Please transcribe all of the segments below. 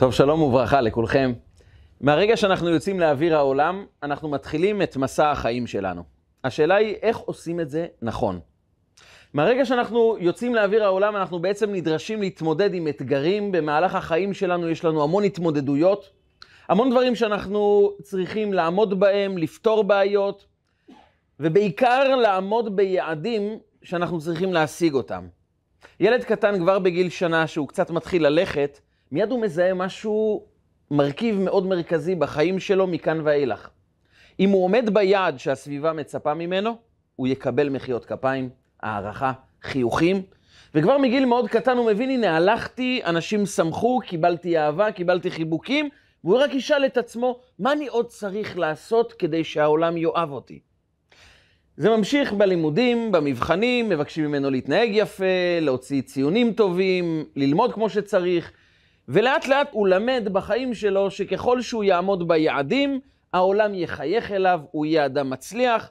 טוב, שלום וברכה לכולכם. מהרגע שאנחנו יוצאים לאוויר העולם, אנחנו מתחילים את מסע החיים שלנו. השאלה היא, איך עושים את זה נכון? מהרגע שאנחנו יוצאים לאוויר העולם, אנחנו בעצם נדרשים להתמודד עם אתגרים. במהלך החיים שלנו יש לנו המון התמודדויות, המון דברים שאנחנו צריכים לעמוד בהם, לפתור בעיות, ובעיקר לעמוד ביעדים שאנחנו צריכים להשיג אותם. ילד קטן כבר בגיל שנה, שהוא קצת מתחיל ללכת, מיד הוא מזהה משהו, מרכיב מאוד מרכזי בחיים שלו מכאן ואילך. אם הוא עומד ביעד שהסביבה מצפה ממנו, הוא יקבל מחיאות כפיים, הערכה, חיוכים, וכבר מגיל מאוד קטן הוא מבין, הנה, הלכתי, אנשים שמחו, קיבלתי אהבה, קיבלתי חיבוקים, והוא רק ישאל את עצמו, מה אני עוד צריך לעשות כדי שהעולם יאהב אותי? זה ממשיך בלימודים, במבחנים, מבקשים ממנו להתנהג יפה, להוציא ציונים טובים, ללמוד כמו שצריך, ולאט לאט הוא למד בחיים שלו שככל שהוא יעמוד ביעדים, העולם יחייך אליו, הוא יהיה אדם מצליח,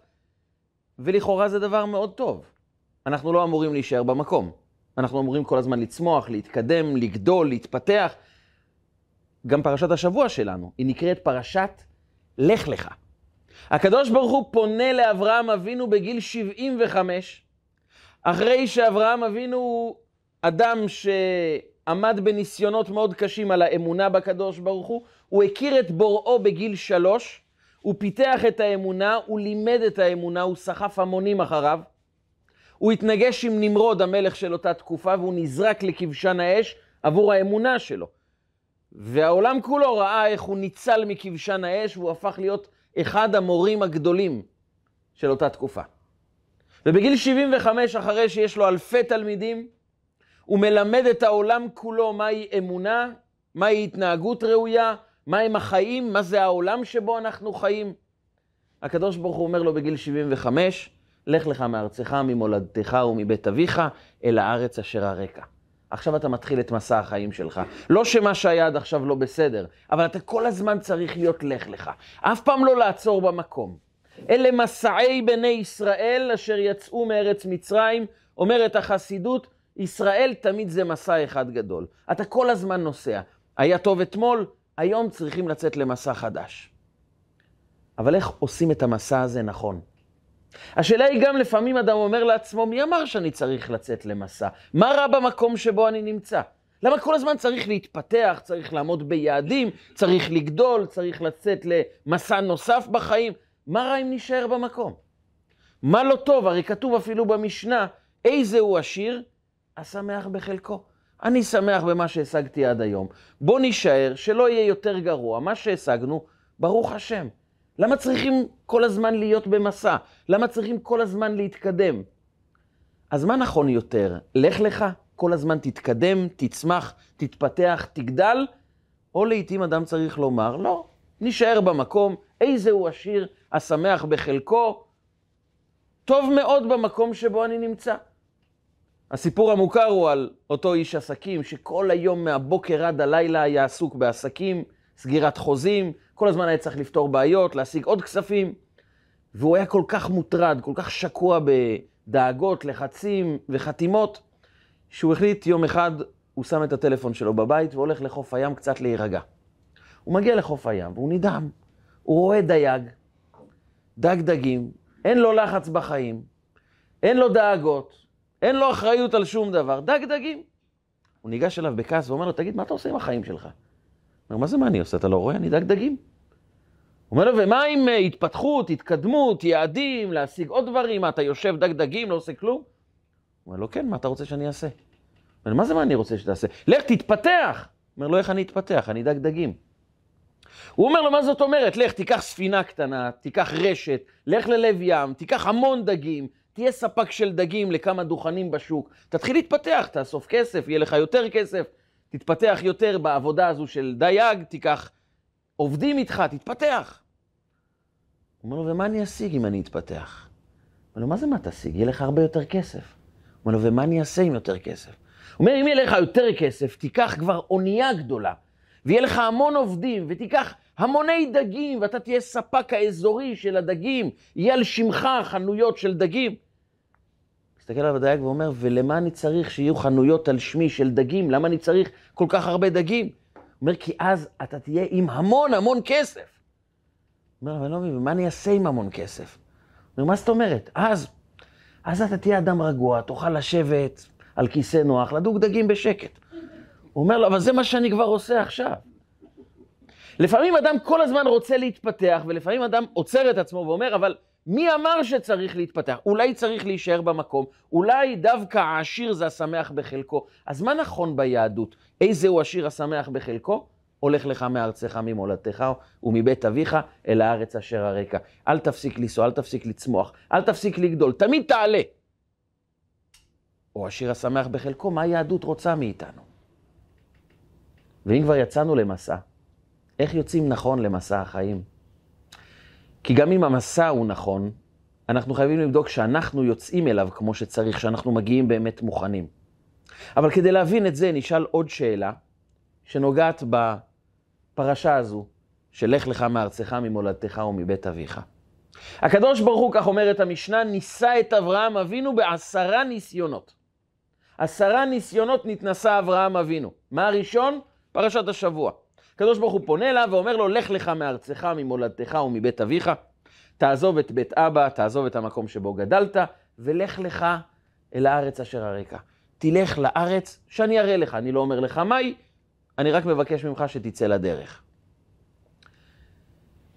ולכאורה זה דבר מאוד טוב. אנחנו לא אמורים להישאר במקום. אנחנו אמורים כל הזמן לצמוח, להתקדם, לגדול, להתפתח. גם פרשת השבוע שלנו, היא נקראת פרשת לך לך. הקדוש ברוך הוא פונה לאברהם אבינו בגיל 75, אחרי שאברהם אבינו הוא אדם שעמד בניסיונות מאוד קשים על האמונה בקדוש ברוך הוא, הוא הכיר את בוראו בגיל שלוש, הוא פיתח את האמונה, הוא לימד את האמונה, הוא סחף המונים אחריו. הוא התנגש עם נמרוד, המלך של אותה תקופה, והוא נזרק לכבשן האש עבור האמונה שלו. והעולם כולו ראה איך הוא ניצל מכבשן האש, והוא הפך להיות אחד המורים הגדולים של אותה תקופה. ובגיל 75, אחרי שיש לו אלפי תלמידים, הוא מלמד את העולם כולו מהי אמונה, מהי התנהגות ראויה, מהם החיים, מה זה העולם שבו אנחנו חיים. הקדוש ברוך הוא אומר לו בגיל 75, לך לך מארצך, ממולדתך ומבית אביך, אל הארץ אשר הרקע. עכשיו אתה מתחיל את מסע החיים שלך. לא שמה שהיה עד עכשיו לא בסדר, אבל אתה כל הזמן צריך להיות לך לך. אף פעם לא לעצור במקום. אלה מסעי בני ישראל אשר יצאו מארץ מצרים, אומרת החסידות, ישראל תמיד זה מסע אחד גדול. אתה כל הזמן נוסע. היה טוב אתמול, היום צריכים לצאת למסע חדש. אבל איך עושים את המסע הזה נכון? השאלה היא גם לפעמים אדם אומר לעצמו, מי אמר שאני צריך לצאת למסע? מה רע במקום שבו אני נמצא? למה כל הזמן צריך להתפתח, צריך לעמוד ביעדים, צריך לגדול, צריך לצאת למסע נוסף בחיים? מה רע אם נשאר במקום? מה לא טוב? הרי כתוב אפילו במשנה, איזה הוא עשיר? השמח בחלקו. אני שמח במה שהשגתי עד היום. בוא נישאר, שלא יהיה יותר גרוע. מה שהשגנו, ברוך השם. למה צריכים כל הזמן להיות במסע? למה צריכים כל הזמן להתקדם? אז מה נכון יותר? לך לך, כל הזמן תתקדם, תצמח, תתפתח, תגדל, או לעתים אדם צריך לומר, לא, נשאר במקום, איזה הוא עשיר, השמח בחלקו, טוב מאוד במקום שבו אני נמצא. הסיפור המוכר הוא על אותו איש עסקים שכל היום מהבוקר עד הלילה היה עסוק בעסקים, סגירת חוזים, כל הזמן היה צריך לפתור בעיות, להשיג עוד כספים, והוא היה כל כך מוטרד, כל כך שקוע בדאגות, לחצים וחתימות, שהוא החליט יום אחד, הוא שם את הטלפון שלו בבית והולך לחוף הים קצת להירגע. הוא מגיע לחוף הים והוא נדהם, הוא רואה דייג, דג דגים, אין לו לחץ בחיים, אין לו דאגות, אין לו אחריות על שום דבר, דג דגים. הוא ניגש אליו בכעס ואומר לו, תגיד, מה אתה עושה עם החיים שלך? הוא אומר, מה זה מה אני עושה? אתה לא רואה? אני דג דגים. הוא אומר לו, ומה עם אה, התפתחות, התקדמות, יעדים, להשיג עוד דברים? מה, אתה יושב דג דגים, לא עושה כלום? הוא אומר לו, כן, מה אתה רוצה שאני אעשה? הוא אומר, מה זה מה אני רוצה שתעשה? לך, תתפתח! הוא אומר לו, איך אני אתפתח? אני דג דגים. הוא אומר לו, מה זאת אומרת? לך, תיקח ספינה קטנה, תיקח רשת, לך ללב ים, תיקח המון דגים, תהיה ספק של דגים לכמה דוכנים בשוק, תתחיל להתפתח, תאסוף כסף, יהיה לך יותר כסף, תתפתח יותר בעבודה הזו של דייג, תיקח עובדים איתך, תתפתח. הוא אומר לו, ומה אני אשיג אם אני אתפתח? הוא אומר לו, מה זה מה תשיג? יהיה לך הרבה יותר כסף. הוא אומר לו, ומה אני אעשה עם יותר כסף? הוא אומר, אם יהיה לך יותר כסף, תיקח כבר אונייה גדולה, ויהיה לך המון עובדים, ותיקח המוני דגים, ואתה תהיה ספק האזורי של הדגים, יהיה על שמך חנויות של דגים. מסתכל עליו הדייג ואומר, ולמה אני צריך שיהיו חנויות על שמי של דגים? למה אני צריך כל כך הרבה דגים? אומר, כי אז אתה תהיה עם המון המון כסף. הוא אומר, אבל אני לא מבין, מה אני אעשה עם המון כסף? הוא אומר, מה זאת אומרת? אז, אז אתה תהיה אדם רגוע, תוכל לשבת על כיסא נוח, לדוג דגים בשקט. הוא אומר לו, אבל זה מה שאני כבר עושה עכשיו. לפעמים אדם כל הזמן רוצה להתפתח, ולפעמים אדם עוצר את עצמו ואומר, אבל מי אמר שצריך להתפתח? אולי צריך להישאר במקום, אולי דווקא העשיר זה השמח בחלקו. אז מה נכון ביהדות? איזה הוא עשיר השמח בחלקו? הולך לך מארצך ממולדתך ומבית אביך אל הארץ אשר הרקע. אל תפסיק לנסוע, אל תפסיק לצמוח, אל תפסיק לגדול, תמיד תעלה. או עשיר השמח בחלקו, מה היהדות רוצה מאיתנו? ואם כבר יצאנו למסע, איך יוצאים נכון למסע החיים? כי גם אם המסע הוא נכון, אנחנו חייבים לבדוק שאנחנו יוצאים אליו כמו שצריך, שאנחנו מגיעים באמת מוכנים. אבל כדי להבין את זה, נשאל עוד שאלה שנוגעת בפרשה הזו, של לך לך מארצך, ממולדתך ומבית אביך. הקדוש ברוך הוא, כך אומרת המשנה, ניסה את אברהם אבינו בעשרה ניסיונות. עשרה ניסיונות נתנסה אברהם אבינו. מה הראשון? פרשת השבוע. הקדוש ברוך הוא פונה אליו ואומר לו, לך לך מארצך, ממולדתך ומבית אביך, תעזוב את בית אבא, תעזוב את המקום שבו גדלת, ולך לך אל הארץ אשר הרקע. תלך לארץ שאני אראה לך, אני לא אומר לך מהי, אני רק מבקש ממך שתצא לדרך.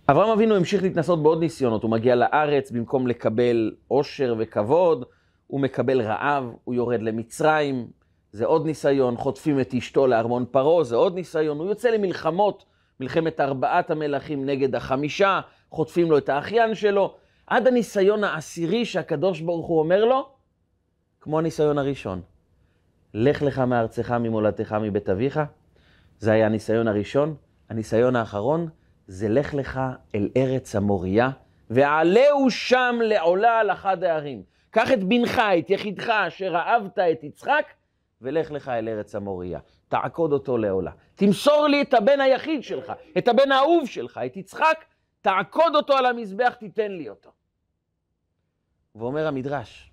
אברהם אבינו המשיך להתנסות בעוד ניסיונות, הוא מגיע לארץ במקום לקבל עושר וכבוד, הוא מקבל רעב, הוא יורד למצרים, זה עוד ניסיון, חוטפים את אשתו לארמון פרעה, זה עוד ניסיון, הוא יוצא למלחמות, מלחמת ארבעת המלכים נגד החמישה, חוטפים לו את האחיין שלו, עד הניסיון העשירי שהקדוש ברוך הוא אומר לו, כמו הניסיון הראשון. לך לך מארצך, ממולדתך, מבית אביך. זה היה הניסיון הראשון. הניסיון האחרון זה לך לך אל ארץ המוריה, ועלהו שם לעולה על אחד הערים. קח את בנך, את יחידך, אשר אהבת את יצחק, ולך לך אל ארץ המוריה. תעקוד אותו לעולה. תמסור לי את הבן היחיד שלך, את הבן האהוב שלך, את יצחק, תעקוד אותו על המזבח, תיתן לי אותו. ואומר המדרש,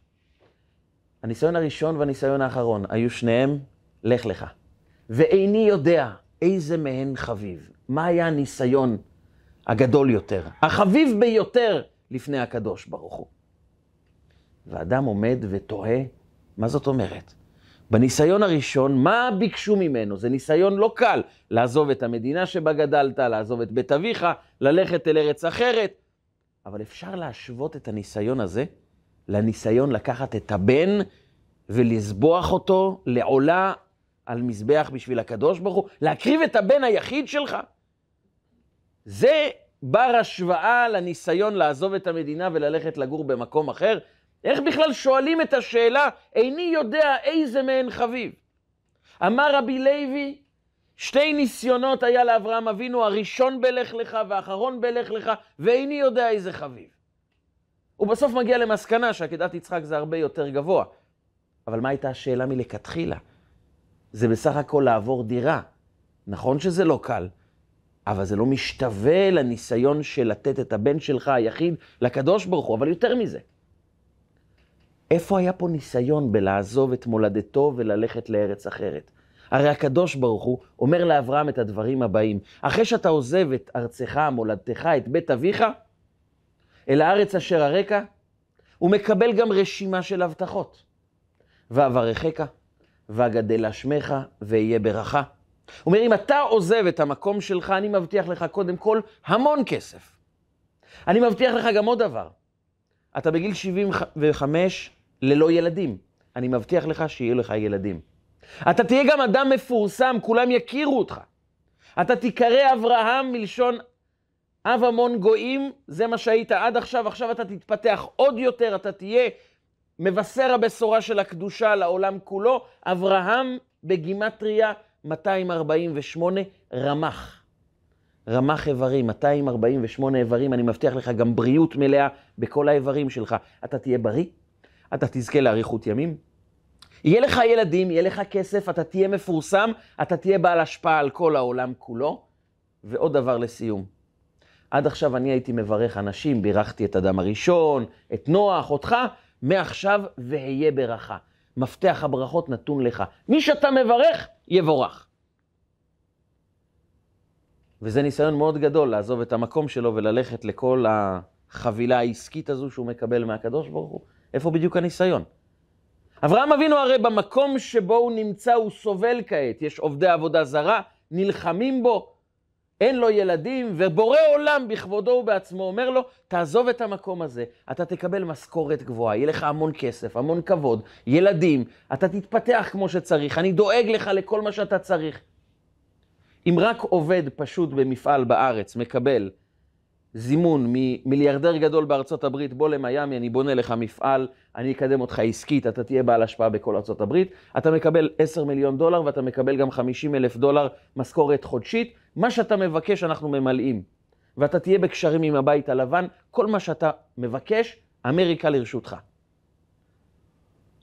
הניסיון הראשון והניסיון האחרון היו שניהם, לך לך. ואיני יודע איזה מהן חביב. מה היה הניסיון הגדול יותר, החביב ביותר לפני הקדוש ברוך הוא? ואדם עומד ותוהה, מה זאת אומרת? בניסיון הראשון, מה ביקשו ממנו? זה ניסיון לא קל, לעזוב את המדינה שבה גדלת, לעזוב את בית אביך, ללכת אל ארץ אחרת. אבל אפשר להשוות את הניסיון הזה לניסיון לקחת את הבן ולזבוח אותו לעולה על מזבח בשביל הקדוש ברוך הוא, להקריב את הבן היחיד שלך. זה בר השוואה לניסיון לעזוב את המדינה וללכת לגור במקום אחר, איך בכלל שואלים את השאלה, איני יודע איזה מהן חביב? אמר רבי לוי, שתי ניסיונות היה לאברהם אבינו, הראשון בלך לך והאחרון בלך לך, ואיני יודע איזה חביב. הוא בסוף מגיע למסקנה שעקדת יצחק זה הרבה יותר גבוה. אבל מה הייתה השאלה מלכתחילה? זה בסך הכל לעבור דירה. נכון שזה לא קל, אבל זה לא משתווה לניסיון של לתת את הבן שלך היחיד לקדוש ברוך הוא, אבל יותר מזה. איפה היה פה ניסיון בלעזוב את מולדתו וללכת לארץ אחרת? הרי הקדוש ברוך הוא אומר לאברהם את הדברים הבאים, אחרי שאתה עוזב את ארצך, מולדתך, את בית אביך, אל הארץ אשר הרקע, הוא מקבל גם רשימה של הבטחות. ואברכך, ואגדל לשמך, ואהיה ברכה. הוא אומר, אם אתה עוזב את המקום שלך, אני מבטיח לך קודם כל המון כסף. אני מבטיח לך גם עוד דבר. אתה בגיל 75 ללא ילדים. אני מבטיח לך שיהיו לך ילדים. אתה תהיה גם אדם מפורסם, כולם יכירו אותך. אתה תיקרא אברהם מלשון אב המון גויים, זה מה שהיית עד עכשיו, עכשיו אתה תתפתח עוד יותר, אתה תהיה מבשר הבשורה של הקדושה לעולם כולו. אברהם בגימטריה 248 רמח. רמח איברים, 248 איברים, אני מבטיח לך גם בריאות מלאה בכל האיברים שלך. אתה תהיה בריא, אתה תזכה לאריכות ימים. יהיה לך ילדים, יהיה לך כסף, אתה תהיה מפורסם, אתה תהיה בעל השפעה על כל העולם כולו. ועוד דבר לסיום. עד עכשיו אני הייתי מברך אנשים, בירכתי את אדם הראשון, את נוח, אותך, מעכשיו והיה ברכה. מפתח הברכות נתון לך. מי שאתה מברך, יבורך. וזה ניסיון מאוד גדול לעזוב את המקום שלו וללכת לכל החבילה העסקית הזו שהוא מקבל מהקדוש ברוך הוא. איפה בדיוק הניסיון? אברהם אבינו הרי במקום שבו הוא נמצא הוא סובל כעת, יש עובדי עבודה זרה, נלחמים בו, אין לו ילדים, ובורא עולם בכבודו ובעצמו אומר לו, תעזוב את המקום הזה, אתה תקבל משכורת גבוהה, יהיה לך המון כסף, המון כבוד, ילדים, אתה תתפתח כמו שצריך, אני דואג לך לכל מה שאתה צריך. אם רק עובד פשוט במפעל בארץ מקבל זימון ממיליארדר גדול בארצות הברית, בוא למיאמי, אני בונה לך מפעל, אני אקדם אותך עסקית, אתה תהיה בעל השפעה בכל ארצות הברית, אתה מקבל 10 מיליון דולר ואתה מקבל גם 50 אלף דולר משכורת חודשית, מה שאתה מבקש אנחנו ממלאים. ואתה תהיה בקשרים עם הבית הלבן, כל מה שאתה מבקש, אמריקה לרשותך.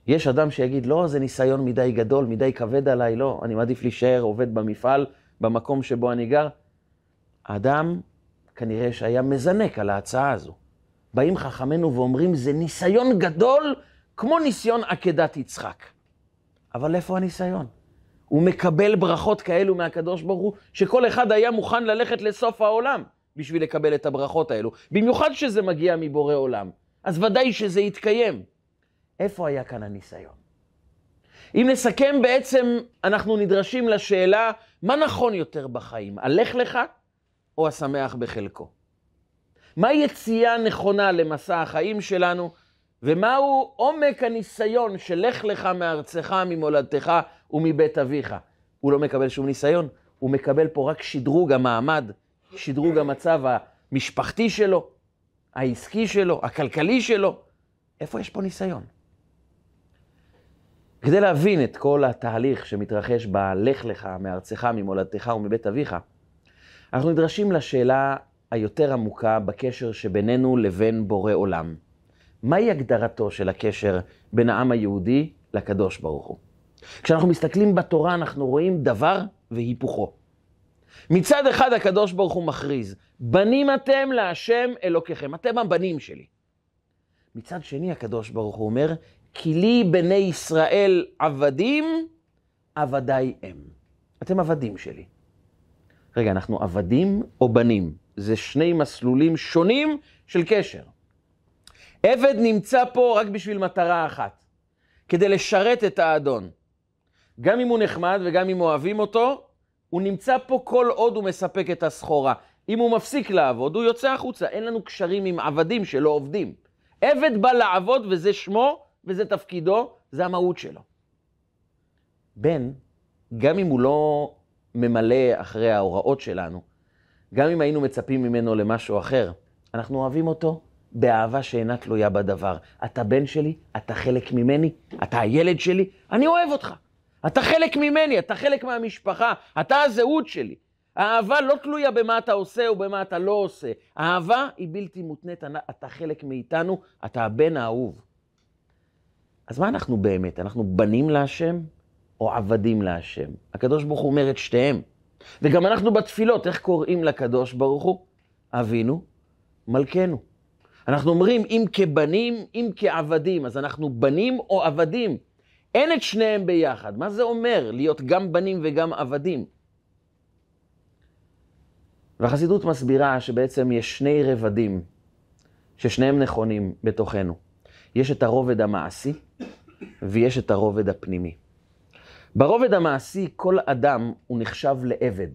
יש אדם שיגיד, לא, זה ניסיון מדי גדול, מדי כבד עליי, לא, אני מעדיף להישאר עובד במפעל, במקום שבו אני גר. האדם כנראה שהיה מזנק על ההצעה הזו. באים חכמינו ואומרים, זה ניסיון גדול כמו ניסיון עקדת יצחק. אבל איפה הניסיון? הוא מקבל ברכות כאלו מהקדוש ברוך הוא, שכל אחד היה מוכן ללכת לסוף העולם בשביל לקבל את הברכות האלו. במיוחד שזה מגיע מבורא עולם. אז ודאי שזה יתקיים. איפה היה כאן הניסיון? אם נסכם, בעצם אנחנו נדרשים לשאלה, מה נכון יותר בחיים, הלך לך או השמח בחלקו? מה יציאה נכונה למסע החיים שלנו, ומהו עומק הניסיון של לך לך מארצך, ממולדתך ומבית אביך? הוא לא מקבל שום ניסיון, הוא מקבל פה רק שדרוג המעמד, שדרוג המצב המשפחתי שלו, העסקי שלו, הכלכלי שלו. איפה יש פה ניסיון? כדי להבין את כל התהליך שמתרחש ב"לך לך מארצך, ממולדתך ומבית אביך", אנחנו נדרשים לשאלה היותר עמוקה בקשר שבינינו לבין בורא עולם. מהי הגדרתו של הקשר בין העם היהודי לקדוש ברוך הוא? כשאנחנו מסתכלים בתורה אנחנו רואים דבר והיפוכו. מצד אחד הקדוש ברוך הוא מכריז, בנים אתם להשם אלוקיכם, אתם הבנים שלי. מצד שני הקדוש ברוך הוא אומר, כי לי בני ישראל עבדים, עבדיי הם. אתם עבדים שלי. רגע, אנחנו עבדים או בנים? זה שני מסלולים שונים של קשר. עבד נמצא פה רק בשביל מטרה אחת, כדי לשרת את האדון. גם אם הוא נחמד וגם אם אוהבים אותו, הוא נמצא פה כל עוד הוא מספק את הסחורה. אם הוא מפסיק לעבוד, הוא יוצא החוצה. אין לנו קשרים עם עבדים שלא עובדים. עבד בא לעבוד וזה שמו וזה תפקידו, זה המהות שלו. בן, גם אם הוא לא ממלא אחרי ההוראות שלנו, גם אם היינו מצפים ממנו למשהו אחר, אנחנו אוהבים אותו באהבה שאינה תלויה בדבר. אתה בן שלי, אתה חלק ממני, אתה הילד שלי, אני אוהב אותך. אתה חלק ממני, אתה חלק מהמשפחה, אתה הזהות שלי. האהבה לא תלויה במה אתה עושה או במה אתה לא עושה. האהבה היא בלתי מותנית, אתה חלק מאיתנו, אתה הבן האהוב. אז מה אנחנו באמת? אנחנו בנים להשם או עבדים להשם? הקדוש ברוך הוא אומר את שתיהם. וגם אנחנו בתפילות, איך קוראים לקדוש ברוך הוא? אבינו, מלכנו. אנחנו אומרים, אם כבנים, אם כעבדים, אז אנחנו בנים או עבדים. אין את שניהם ביחד. מה זה אומר להיות גם בנים וגם עבדים? והחסידות מסבירה שבעצם יש שני רבדים, ששניהם נכונים בתוכנו. יש את הרובד המעשי ויש את הרובד הפנימי. ברובד המעשי, כל אדם הוא נחשב לעבד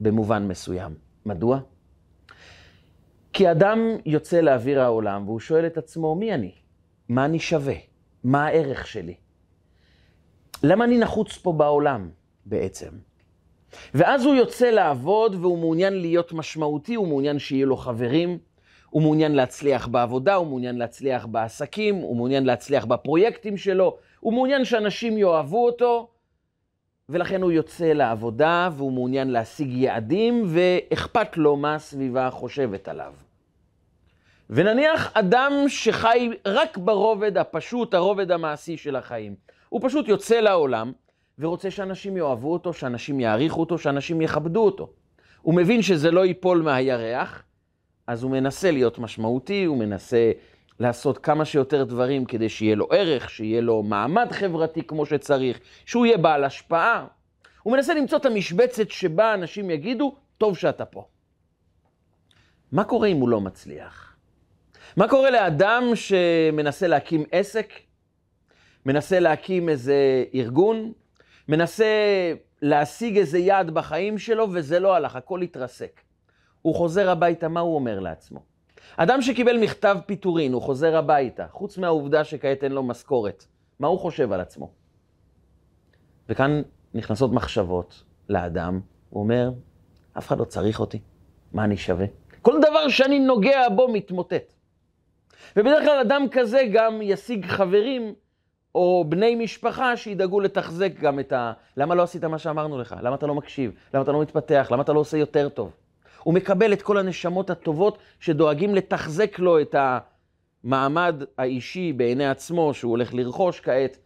במובן מסוים. מדוע? כי אדם יוצא לאוויר העולם והוא שואל את עצמו, מי אני? מה אני שווה? מה הערך שלי? למה אני נחוץ פה בעולם בעצם? ואז הוא יוצא לעבוד והוא מעוניין להיות משמעותי, הוא מעוניין שיהיו לו חברים, הוא מעוניין להצליח בעבודה, הוא מעוניין להצליח בעסקים, הוא מעוניין להצליח בפרויקטים שלו, הוא מעוניין שאנשים יאהבו אותו, ולכן הוא יוצא לעבודה והוא מעוניין להשיג יעדים, ואכפת לו מה הסביבה חושבת עליו. ונניח אדם שחי רק ברובד הפשוט, הרובד המעשי של החיים. הוא פשוט יוצא לעולם ורוצה שאנשים יאהבו אותו, שאנשים יעריכו אותו, שאנשים יכבדו אותו. הוא מבין שזה לא ייפול מהירח, אז הוא מנסה להיות משמעותי, הוא מנסה לעשות כמה שיותר דברים כדי שיהיה לו ערך, שיהיה לו מעמד חברתי כמו שצריך, שהוא יהיה בעל השפעה. הוא מנסה למצוא את המשבצת שבה אנשים יגידו, טוב שאתה פה. מה קורה אם הוא לא מצליח? מה קורה לאדם שמנסה להקים עסק, מנסה להקים איזה ארגון, מנסה להשיג איזה יעד בחיים שלו, וזה לא הלך, הכל התרסק. הוא חוזר הביתה, מה הוא אומר לעצמו? אדם שקיבל מכתב פיטורין, הוא חוזר הביתה, חוץ מהעובדה שכעת אין לו משכורת, מה הוא חושב על עצמו? וכאן נכנסות מחשבות לאדם, הוא אומר, אף אחד לא צריך אותי, מה אני שווה? כל דבר שאני נוגע בו מתמוטט. ובדרך כלל אדם כזה גם ישיג חברים או בני משפחה שידאגו לתחזק גם את ה... למה לא עשית מה שאמרנו לך? למה אתה לא מקשיב? למה אתה לא מתפתח? למה אתה לא עושה יותר טוב? הוא מקבל את כל הנשמות הטובות שדואגים לתחזק לו את המעמד האישי בעיני עצמו שהוא הולך לרכוש כעת.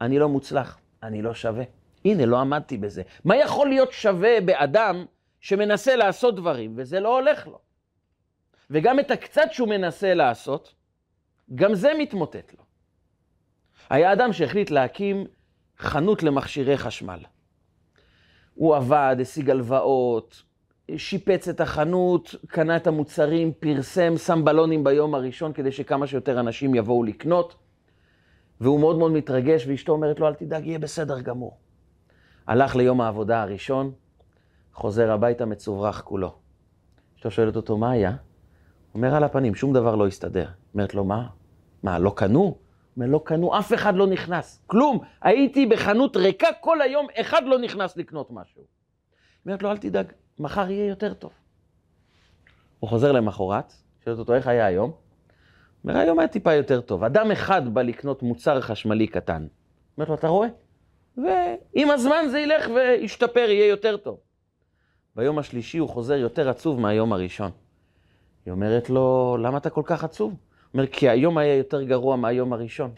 אני לא מוצלח, אני לא שווה. הנה, לא עמדתי בזה. מה יכול להיות שווה באדם שמנסה לעשות דברים וזה לא הולך לו? וגם את הקצת שהוא מנסה לעשות, גם זה מתמוטט לו. היה אדם שהחליט להקים חנות למכשירי חשמל. הוא עבד, השיג הלוואות, שיפץ את החנות, קנה את המוצרים, פרסם, שם בלונים ביום הראשון כדי שכמה שיותר אנשים יבואו לקנות. והוא מאוד מאוד מתרגש, ואשתו אומרת לו, אל תדאג, יהיה בסדר גמור. הלך ליום העבודה הראשון, חוזר הביתה מצוברח כולו. אשתו שואלת אותו, מה היה? אומר על הפנים, שום דבר לא הסתדר. אומרת לו, מה? מה, לא קנו? אומר, לא קנו, אף אחד לא נכנס. כלום. הייתי בחנות ריקה כל היום, אחד לא נכנס לקנות משהו. אומרת לו, אל תדאג, מחר יהיה יותר טוב. הוא חוזר למחרת, שואלת אותו, איך היה היום? אומר, היום היה טיפה יותר טוב. אדם אחד בא לקנות מוצר חשמלי קטן. אומרת לו, אתה רואה? ועם הזמן זה ילך וישתפר, יהיה יותר טוב. ביום השלישי הוא חוזר יותר עצוב מהיום הראשון. היא אומרת לו, למה אתה כל כך עצוב? הוא אומר, כי היום היה יותר גרוע מהיום הראשון.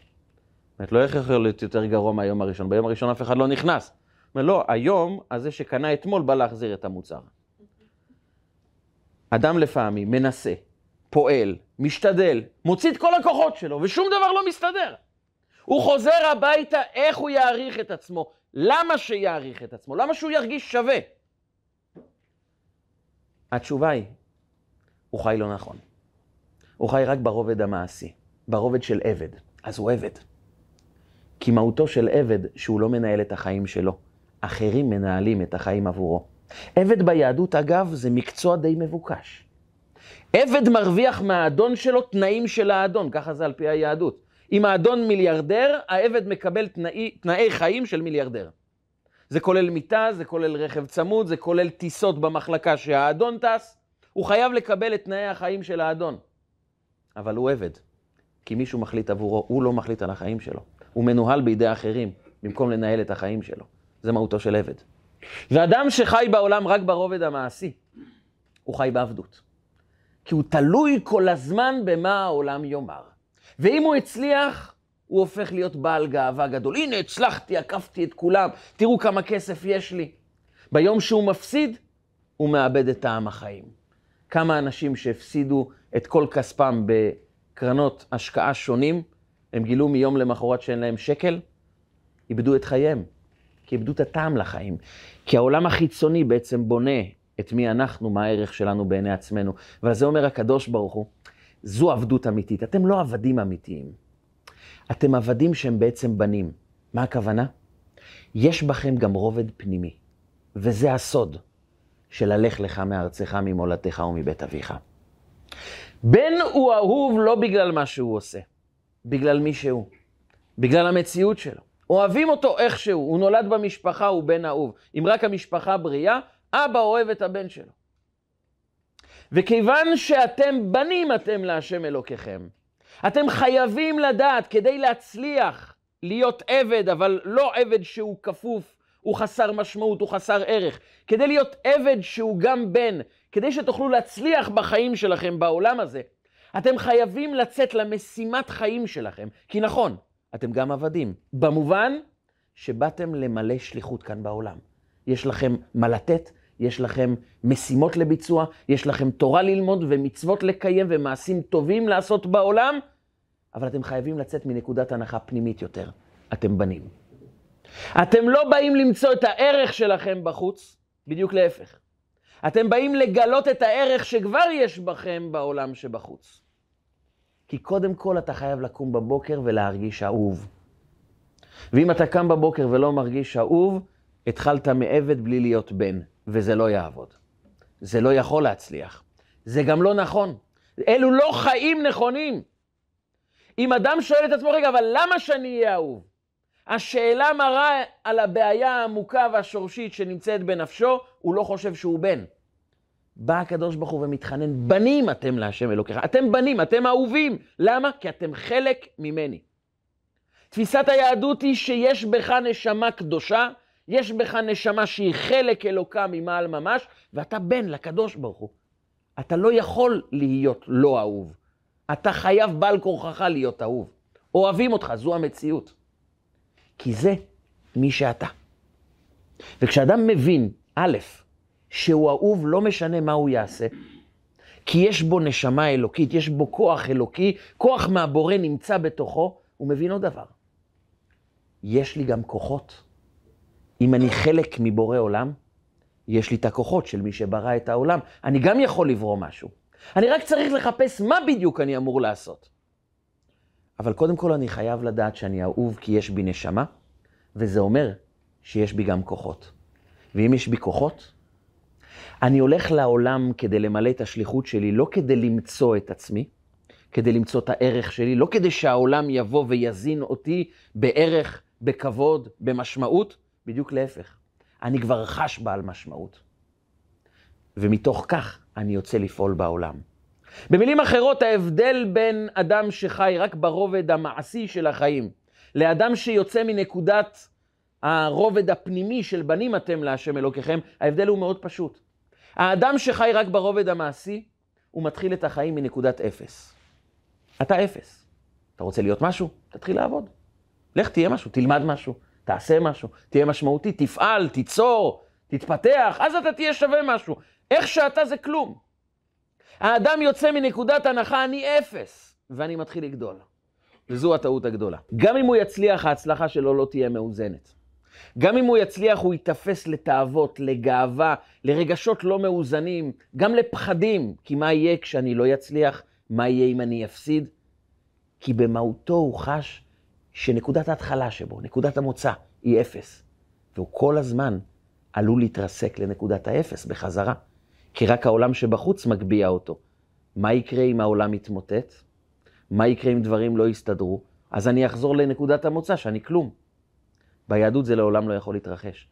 אומרת לו, איך יכול להיות יותר גרוע מהיום הראשון? ביום הראשון אף אחד לא נכנס. אומר, לא, היום, הזה שקנה אתמול בא להחזיר את המוצר. אדם לפעמים מנסה, פועל, משתדל, מוציא את כל הכוחות שלו, ושום דבר לא מסתדר. הוא חוזר הביתה, איך הוא יעריך את עצמו? למה שיעריך את עצמו? למה שהוא ירגיש שווה? התשובה היא, הוא חי לא נכון. הוא חי רק ברובד המעשי, ברובד של עבד. אז הוא עבד. כי מהותו של עבד שהוא לא מנהל את החיים שלו. אחרים מנהלים את החיים עבורו. עבד ביהדות, אגב, זה מקצוע די מבוקש. עבד מרוויח מהאדון שלו תנאים של האדון, ככה זה על פי היהדות. אם האדון מיליארדר, העבד מקבל תנאי, תנאי חיים של מיליארדר. זה כולל מיטה, זה כולל רכב צמוד, זה כולל טיסות במחלקה שהאדון טס. הוא חייב לקבל את תנאי החיים של האדון. אבל הוא עבד, כי מישהו מחליט עבורו, הוא לא מחליט על החיים שלו. הוא מנוהל בידי אחרים, במקום לנהל את החיים שלו. זה מהותו של עבד. ואדם שחי בעולם רק ברובד המעשי, הוא חי בעבדות. כי הוא תלוי כל הזמן במה העולם יאמר. ואם הוא הצליח, הוא הופך להיות בעל גאווה גדול. הנה, הצלחתי, עקפתי את כולם, תראו כמה כסף יש לי. ביום שהוא מפסיד, הוא מאבד את טעם החיים. כמה אנשים שהפסידו את כל כספם בקרנות השקעה שונים, הם גילו מיום למחרת שאין להם שקל, איבדו את חייהם. כי איבדו את הטעם לחיים. כי העולם החיצוני בעצם בונה את מי אנחנו, מה הערך שלנו בעיני עצמנו. ועל זה אומר הקדוש ברוך הוא, זו עבדות אמיתית. אתם לא עבדים אמיתיים. אתם עבדים שהם בעצם בנים. מה הכוונה? יש בכם גם רובד פנימי, וזה הסוד של הלך לך מארצך, ממולדתך ומבית אביך. בן הוא אהוב לא בגלל מה שהוא עושה, בגלל מי שהוא, בגלל המציאות שלו. אוהבים אותו איכשהו, הוא נולד במשפחה, הוא בן אהוב. אם רק המשפחה בריאה, אבא אוהב את הבן שלו. וכיוון שאתם בנים אתם להשם אלוקיכם, אתם חייבים לדעת, כדי להצליח להיות עבד, אבל לא עבד שהוא כפוף, הוא חסר משמעות, הוא חסר ערך. כדי להיות עבד שהוא גם בן, כדי שתוכלו להצליח בחיים שלכם בעולם הזה, אתם חייבים לצאת למשימת חיים שלכם. כי נכון, אתם גם עבדים, במובן שבאתם למלא שליחות כאן בעולם. יש לכם מה לתת, יש לכם משימות לביצוע, יש לכם תורה ללמוד ומצוות לקיים ומעשים טובים לעשות בעולם, אבל אתם חייבים לצאת מנקודת הנחה פנימית יותר. אתם בנים. אתם לא באים למצוא את הערך שלכם בחוץ, בדיוק להפך. אתם באים לגלות את הערך שכבר יש בכם בעולם שבחוץ. כי קודם כל אתה חייב לקום בבוקר ולהרגיש אהוב. ואם אתה קם בבוקר ולא מרגיש אהוב, התחלת מעבד בלי להיות בן, וזה לא יעבוד. זה לא יכול להצליח. זה גם לא נכון. אלו לא חיים נכונים. אם אדם שואל את עצמו, רגע, אבל למה שאני אהיה אהוב? השאלה מראה על הבעיה העמוקה והשורשית שנמצאת בנפשו, הוא לא חושב שהוא בן. בא הקדוש ברוך הוא ומתחנן, בנים אתם להשם אלוקיך. אתם בנים, אתם אהובים. למה? כי אתם חלק ממני. תפיסת היהדות היא שיש בך נשמה קדושה, יש בך נשמה שהיא חלק אלוקה ממעל ממש, ואתה בן לקדוש ברוך הוא. אתה לא יכול להיות לא אהוב. אתה חייב בעל כורחך להיות אהוב. אוהבים אותך, זו המציאות. כי זה מי שאתה. וכשאדם מבין, א', שהוא אהוב לא משנה מה הוא יעשה, כי יש בו נשמה אלוקית, יש בו כוח אלוקי, כוח מהבורא נמצא בתוכו, הוא מבין עוד דבר. יש לי גם כוחות. אם אני חלק מבורא עולם, יש לי את הכוחות של מי שברא את העולם. אני גם יכול לברוא משהו. אני רק צריך לחפש מה בדיוק אני אמור לעשות. אבל קודם כל אני חייב לדעת שאני אהוב כי יש בי נשמה, וזה אומר שיש בי גם כוחות. ואם יש בי כוחות, אני הולך לעולם כדי למלא את השליחות שלי, לא כדי למצוא את עצמי, כדי למצוא את הערך שלי, לא כדי שהעולם יבוא ויזין אותי בערך, בכבוד, במשמעות, בדיוק להפך. אני כבר חש בעל משמעות. ומתוך כך אני יוצא לפעול בעולם. במילים אחרות, ההבדל בין אדם שחי רק ברובד המעשי של החיים, לאדם שיוצא מנקודת הרובד הפנימי של בנים אתם להשם אלוקיכם, ההבדל הוא מאוד פשוט. האדם שחי רק ברובד המעשי, הוא מתחיל את החיים מנקודת אפס. אתה אפס. אתה רוצה להיות משהו? תתחיל לעבוד. לך תהיה משהו, תלמד משהו, תעשה משהו, תהיה משמעותי, תפעל, תיצור, תתפתח, אז אתה תהיה שווה משהו. איך שאתה זה כלום. האדם יוצא מנקודת הנחה, אני אפס, ואני מתחיל לגדול. וזו הטעות הגדולה. גם אם הוא יצליח, ההצלחה שלו לא תהיה מאוזנת. גם אם הוא יצליח, הוא ייתפס לתאוות, לגאווה, לרגשות לא מאוזנים, גם לפחדים. כי מה יהיה כשאני לא אצליח? מה יהיה אם אני אפסיד? כי במהותו הוא חש שנקודת ההתחלה שבו, נקודת המוצא, היא אפס. והוא כל הזמן עלול להתרסק לנקודת האפס בחזרה. כי רק העולם שבחוץ מגביה אותו. מה יקרה אם העולם יתמוטט? מה יקרה אם דברים לא יסתדרו? אז אני אחזור לנקודת המוצא שאני כלום. ביהדות זה לעולם לא יכול להתרחש.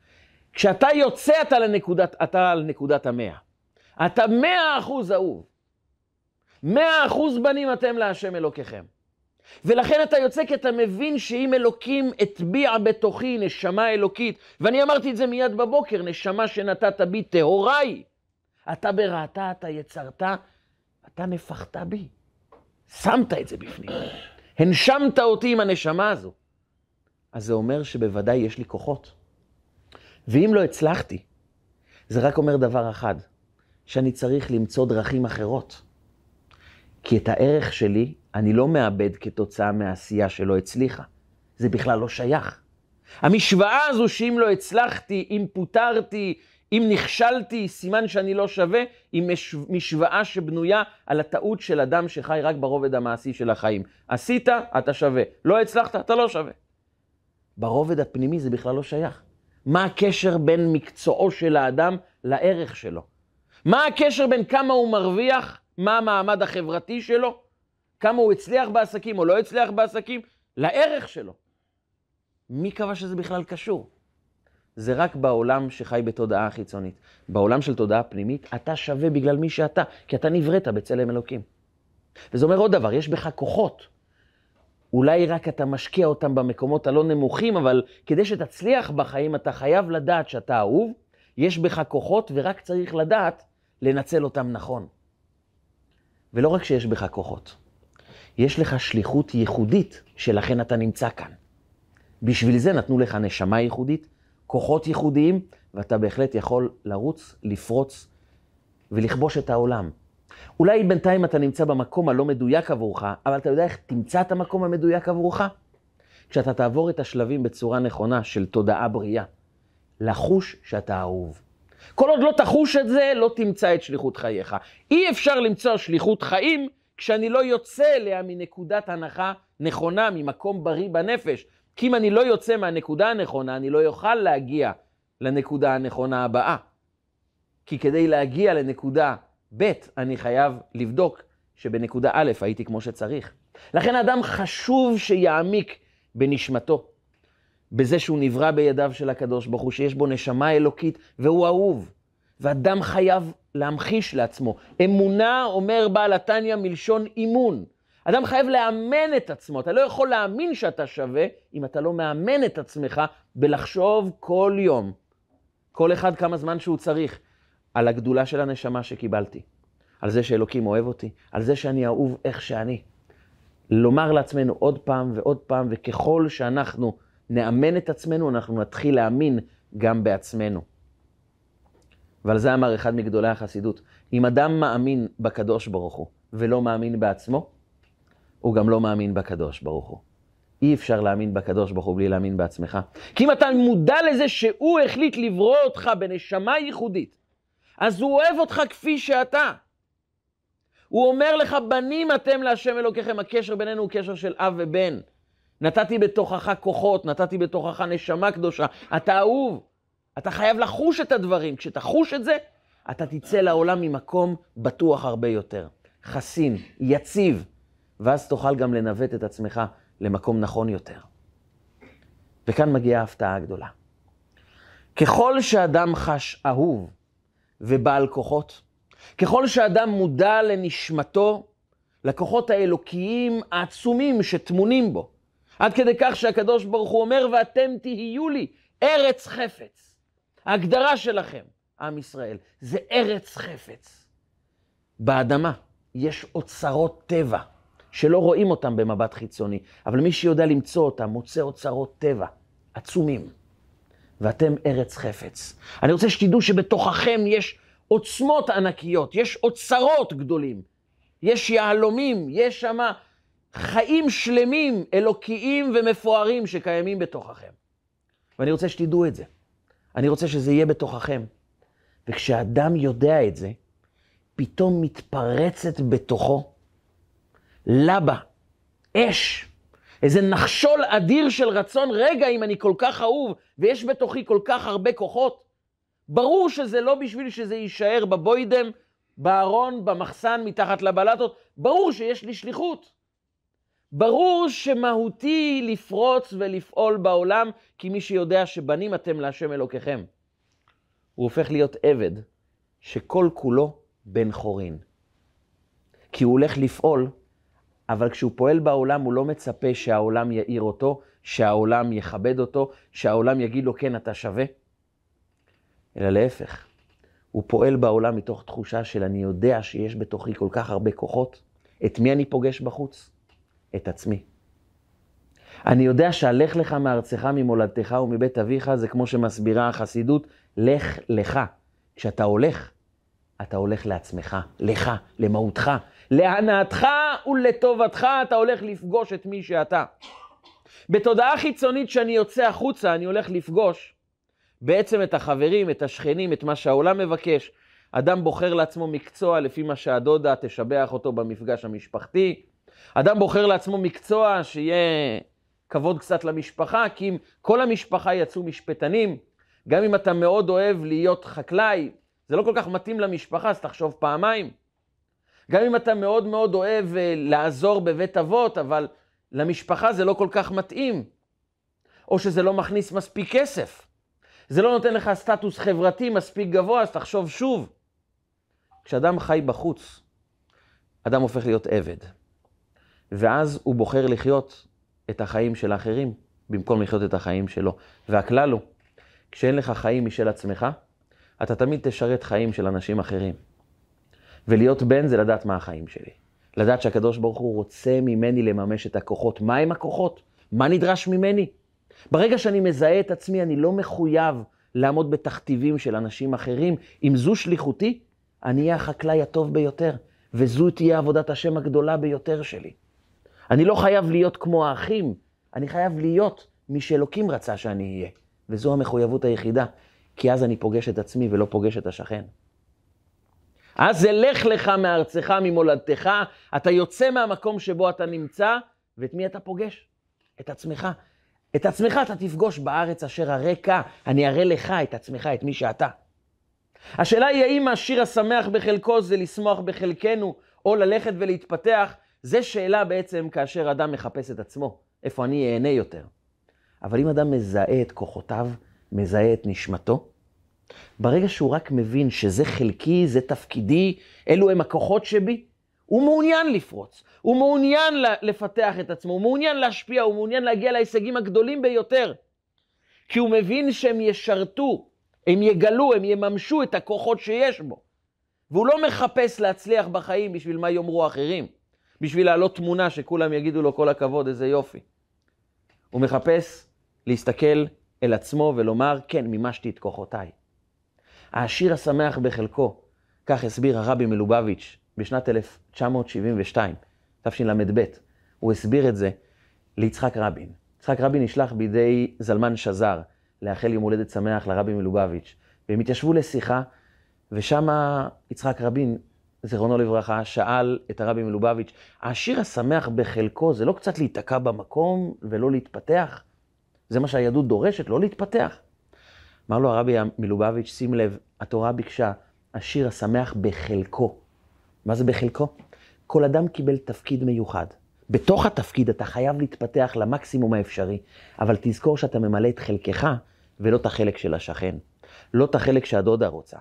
כשאתה יוצא, אתה, לנקודת, אתה על נקודת המאה. אתה מאה אחוז אהוב. מאה אחוז בנים אתם להשם אלוקיכם. ולכן אתה יוצא כי אתה מבין שאם אלוקים הטביע בתוכי נשמה אלוקית, ואני אמרתי את זה מיד בבוקר, נשמה שנתת בי טהורה היא. אתה בראתה, אתה יצרת, אתה נפחת בי. שמת את זה בפנים. הנשמת אותי עם הנשמה הזו. אז זה אומר שבוודאי יש לי כוחות. ואם לא הצלחתי, זה רק אומר דבר אחד, שאני צריך למצוא דרכים אחרות. כי את הערך שלי אני לא מאבד כתוצאה מהעשייה שלא הצליחה. זה בכלל לא שייך. המשוואה הזו שאם לא הצלחתי, אם פוטרתי, אם נכשלתי, סימן שאני לא שווה, היא משוואה שבנויה על הטעות של אדם שחי רק ברובד המעשי של החיים. עשית, אתה שווה. לא הצלחת, אתה לא שווה. ברובד הפנימי זה בכלל לא שייך. מה הקשר בין מקצועו של האדם לערך שלו? מה הקשר בין כמה הוא מרוויח, מה המעמד החברתי שלו, כמה הוא הצליח בעסקים או לא הצליח בעסקים, לערך שלו. מי קבע שזה בכלל קשור? זה רק בעולם שחי בתודעה חיצונית. בעולם של תודעה פנימית, אתה שווה בגלל מי שאתה, כי אתה נבראת בצלם אלוקים. וזה אומר עוד דבר, יש בך כוחות. אולי רק אתה משקיע אותם במקומות הלא נמוכים, אבל כדי שתצליח בחיים, אתה חייב לדעת שאתה אהוב, יש בך כוחות, ורק צריך לדעת לנצל אותם נכון. ולא רק שיש בך כוחות, יש לך שליחות ייחודית, שלכן אתה נמצא כאן. בשביל זה נתנו לך נשמה ייחודית, כוחות ייחודיים, ואתה בהחלט יכול לרוץ, לפרוץ ולכבוש את העולם. אולי בינתיים אתה נמצא במקום הלא מדויק עבורך, אבל אתה יודע איך תמצא את המקום המדויק עבורך? כשאתה תעבור את השלבים בצורה נכונה של תודעה בריאה, לחוש שאתה אהוב. כל עוד לא תחוש את זה, לא תמצא את שליחות חייך. אי אפשר למצוא שליחות חיים כשאני לא יוצא אליה מנקודת הנחה נכונה, ממקום בריא בנפש. כי אם אני לא יוצא מהנקודה הנכונה, אני לא אוכל להגיע לנקודה הנכונה הבאה. כי כדי להגיע לנקודה ב', אני חייב לבדוק שבנקודה א' הייתי כמו שצריך. לכן האדם חשוב שיעמיק בנשמתו, בזה שהוא נברא בידיו של הקדוש ברוך הוא, שיש בו נשמה אלוקית והוא אהוב. ואדם חייב להמחיש לעצמו. אמונה, אומר בעל התניא, מלשון אימון. אדם חייב לאמן את עצמו. אתה לא יכול להאמין שאתה שווה אם אתה לא מאמן את עצמך בלחשוב כל יום, כל אחד כמה זמן שהוא צריך, על הגדולה של הנשמה שקיבלתי, על זה שאלוקים אוהב אותי, על זה שאני אהוב איך שאני. לומר לעצמנו עוד פעם ועוד פעם, וככל שאנחנו נאמן את עצמנו, אנחנו נתחיל להאמין גם בעצמנו. ועל זה אמר אחד מגדולי החסידות, אם אדם מאמין בקדוש ברוך הוא ולא מאמין בעצמו, הוא גם לא מאמין בקדוש ברוך הוא. אי אפשר להאמין בקדוש ברוך הוא בלי להאמין בעצמך. כי אם אתה מודע לזה שהוא החליט לברוא אותך בנשמה ייחודית, אז הוא אוהב אותך כפי שאתה. הוא אומר לך, בנים אתם להשם אלוקיכם, הקשר בינינו הוא קשר של אב ובן. נתתי בתוכך כוחות, נתתי בתוכך נשמה קדושה, אתה אהוב. אתה חייב לחוש את הדברים. כשתחוש את זה, אתה תצא לעולם ממקום בטוח הרבה יותר. חסין, יציב, ואז תוכל גם לנווט את עצמך למקום נכון יותר. וכאן מגיעה ההפתעה הגדולה. ככל שאדם חש אהוב ובעל כוחות, ככל שאדם מודע לנשמתו, לכוחות האלוקיים העצומים שטמונים בו, עד כדי כך שהקדוש ברוך הוא אומר, ואתם תהיו לי ארץ חפץ. ההגדרה שלכם, עם ישראל, זה ארץ חפץ. באדמה יש אוצרות טבע. שלא רואים אותם במבט חיצוני, אבל מי שיודע למצוא אותם, מוצא אוצרות טבע עצומים. ואתם ארץ חפץ. אני רוצה שתדעו שבתוככם יש עוצמות ענקיות, יש אוצרות גדולים, יש יהלומים, יש שם חיים שלמים, אלוקיים ומפוארים שקיימים בתוככם. ואני רוצה שתדעו את זה. אני רוצה שזה יהיה בתוככם. וכשאדם יודע את זה, פתאום מתפרצת בתוכו לבה, אש, איזה נחשול אדיר של רצון, רגע, אם אני כל כך אהוב, ויש בתוכי כל כך הרבה כוחות, ברור שזה לא בשביל שזה יישאר בבוידם, בארון, במחסן, מתחת לבלטות, ברור שיש לי שליחות. ברור שמהותי לפרוץ ולפעול בעולם, כי מי שיודע שבנים אתם להשם אלוקיכם. הוא הופך להיות עבד שכל כולו בן חורין. כי הוא הולך לפעול אבל כשהוא פועל בעולם, הוא לא מצפה שהעולם יאיר אותו, שהעולם יכבד אותו, שהעולם יגיד לו, כן, אתה שווה. אלא להפך, הוא פועל בעולם מתוך תחושה של אני יודע שיש בתוכי כל כך הרבה כוחות. את מי אני פוגש בחוץ? את עצמי. אני יודע שהלך לך מארצך, ממולדתך ומבית אביך, זה כמו שמסבירה החסידות, לך לך. כשאתה הולך, אתה הולך לעצמך, לך, למהותך, להנאתך ולטובתך אתה הולך לפגוש את מי שאתה. בתודעה חיצונית שאני יוצא החוצה, אני הולך לפגוש בעצם את החברים, את השכנים, את מה שהעולם מבקש. אדם בוחר לעצמו מקצוע לפי מה שהדודה תשבח אותו במפגש המשפחתי. אדם בוחר לעצמו מקצוע שיהיה כבוד קצת למשפחה, כי אם כל המשפחה יצאו משפטנים, גם אם אתה מאוד אוהב להיות חקלאי, זה לא כל כך מתאים למשפחה, אז תחשוב פעמיים. גם אם אתה מאוד מאוד אוהב אה, לעזור בבית אבות, אבל למשפחה זה לא כל כך מתאים. או שזה לא מכניס מספיק כסף. זה לא נותן לך סטטוס חברתי מספיק גבוה, אז תחשוב שוב. כשאדם חי בחוץ, אדם הופך להיות עבד. ואז הוא בוחר לחיות את החיים של האחרים, במקום לחיות את החיים שלו. והכלל הוא, כשאין לך חיים משל עצמך, אתה תמיד תשרת חיים של אנשים אחרים. ולהיות בן זה לדעת מה החיים שלי. לדעת שהקדוש ברוך הוא רוצה ממני לממש את הכוחות. מה הם הכוחות? מה נדרש ממני? ברגע שאני מזהה את עצמי, אני לא מחויב לעמוד בתכתיבים של אנשים אחרים. אם זו שליחותי, אני אהיה החקלאי הטוב ביותר, וזו תהיה עבודת השם הגדולה ביותר שלי. אני לא חייב להיות כמו האחים, אני חייב להיות מי שאלוקים רצה שאני אהיה, וזו המחויבות היחידה. כי אז אני פוגש את עצמי ולא פוגש את השכן. אז זה לך לך מארצך, ממולדתך, אתה יוצא מהמקום שבו אתה נמצא, ואת מי אתה פוגש? את עצמך. את עצמך אתה תפגוש בארץ אשר הרקע, אני אראה לך את עצמך, את מי שאתה. השאלה היא האם השיר השמח בחלקו זה לשמוח בחלקנו, או ללכת ולהתפתח, זה שאלה בעצם כאשר אדם מחפש את עצמו, איפה אני אהנה יותר. אבל אם אדם מזהה את כוחותיו, מזהה את נשמתו, ברגע שהוא רק מבין שזה חלקי, זה תפקידי, אלו הם הכוחות שבי, הוא מעוניין לפרוץ, הוא מעוניין לפתח את עצמו, הוא מעוניין להשפיע, הוא מעוניין להגיע להישגים הגדולים ביותר. כי הוא מבין שהם ישרתו, הם יגלו, הם יממשו את הכוחות שיש בו. והוא לא מחפש להצליח בחיים בשביל מה יאמרו אחרים, בשביל להעלות תמונה שכולם יגידו לו כל הכבוד, איזה יופי. הוא מחפש להסתכל אל עצמו ולומר, כן, מימשתי את כוחותיי. העשיר השמח בחלקו, כך הסביר הרבי מלובביץ' בשנת 1972, תשל"ב. הוא הסביר את זה ליצחק רבין. יצחק רבין נשלח בידי זלמן שזר לאחל יום הולדת שמח לרבי מלובביץ', והם התיישבו לשיחה, ושם יצחק רבין, זיכרונו לברכה, שאל את הרבי מלובביץ', העשיר השמח בחלקו זה לא קצת להיתקע במקום ולא להתפתח? זה מה שהיהדות דורשת, לא להתפתח. אמר לו הרבי מלובביץ', שים לב, התורה ביקשה, השיר השמח בחלקו. מה זה בחלקו? כל אדם קיבל תפקיד מיוחד. בתוך התפקיד אתה חייב להתפתח למקסימום האפשרי, אבל תזכור שאתה ממלא את חלקך ולא את החלק של השכן. לא את החלק שהדודה רוצה.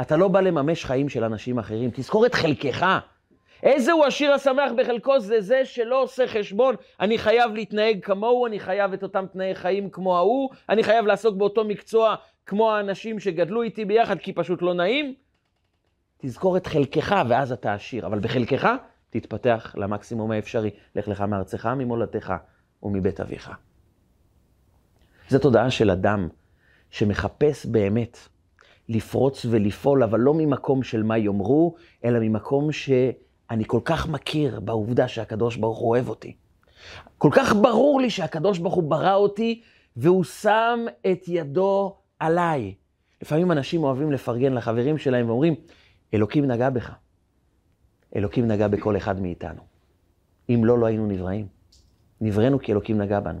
אתה לא בא לממש חיים של אנשים אחרים, תזכור את חלקך. איזהו השיר השמח בחלקו? זה זה שלא עושה חשבון. אני חייב להתנהג כמוהו, אני חייב את אותם תנאי חיים כמו ההוא, אני חייב לעסוק באותו מקצוע כמו האנשים שגדלו איתי ביחד, כי פשוט לא נעים. תזכור את חלקך, ואז אתה עשיר. אבל בחלקך, תתפתח למקסימום האפשרי. לך לך מארצך, ממולדתך ומבית אביך. זו תודעה של אדם שמחפש באמת לפרוץ ולפעול, אבל לא ממקום של מה יאמרו, אלא ממקום שאני כל כך מכיר בעובדה שהקדוש ברוך הוא אוהב אותי. כל כך ברור לי שהקדוש ברוך הוא ברא אותי, והוא שם את ידו עליי. לפעמים אנשים אוהבים לפרגן לחברים שלהם ואומרים, אלוקים נגע בך. אלוקים נגע בכל אחד מאיתנו. אם לא, לא היינו נבראים. נבראנו כי אלוקים נגע בנו.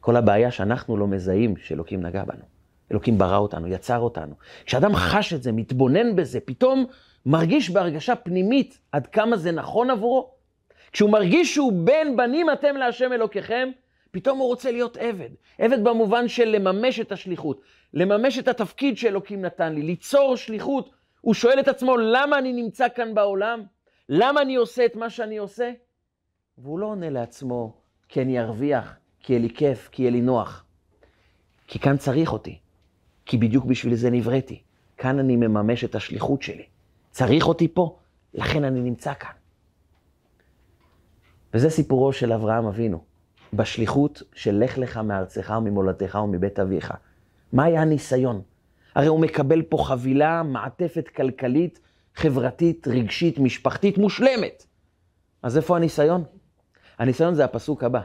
כל הבעיה שאנחנו לא מזהים שאלוקים נגע בנו. אלוקים ברא אותנו, יצר אותנו. כשאדם חש את זה, מתבונן בזה, פתאום מרגיש בהרגשה פנימית עד כמה זה נכון עבורו. כשהוא מרגיש שהוא בן בנים אתם להשם אלוקיכם, פתאום הוא רוצה להיות עבד. עבד במובן של לממש את השליחות, לממש את התפקיד שאלוקים נתן לי, ליצור שליחות. הוא שואל את עצמו, למה אני נמצא כאן בעולם? למה אני עושה את מה שאני עושה? והוא לא עונה לעצמו, כי אני ארוויח, כי יהיה לי כיף, כי יהיה לי נוח. כי כאן צריך אותי. כי בדיוק בשביל זה נבראתי. כאן אני מממש את השליחות שלי. צריך אותי פה, לכן אני נמצא כאן. וזה סיפורו של אברהם אבינו, בשליחות של לך לך מארצך וממולדתך ומבית אביך. מה היה הניסיון? הרי הוא מקבל פה חבילה, מעטפת כלכלית, חברתית, רגשית, משפחתית, מושלמת. אז איפה הניסיון? הניסיון זה הפסוק הבא.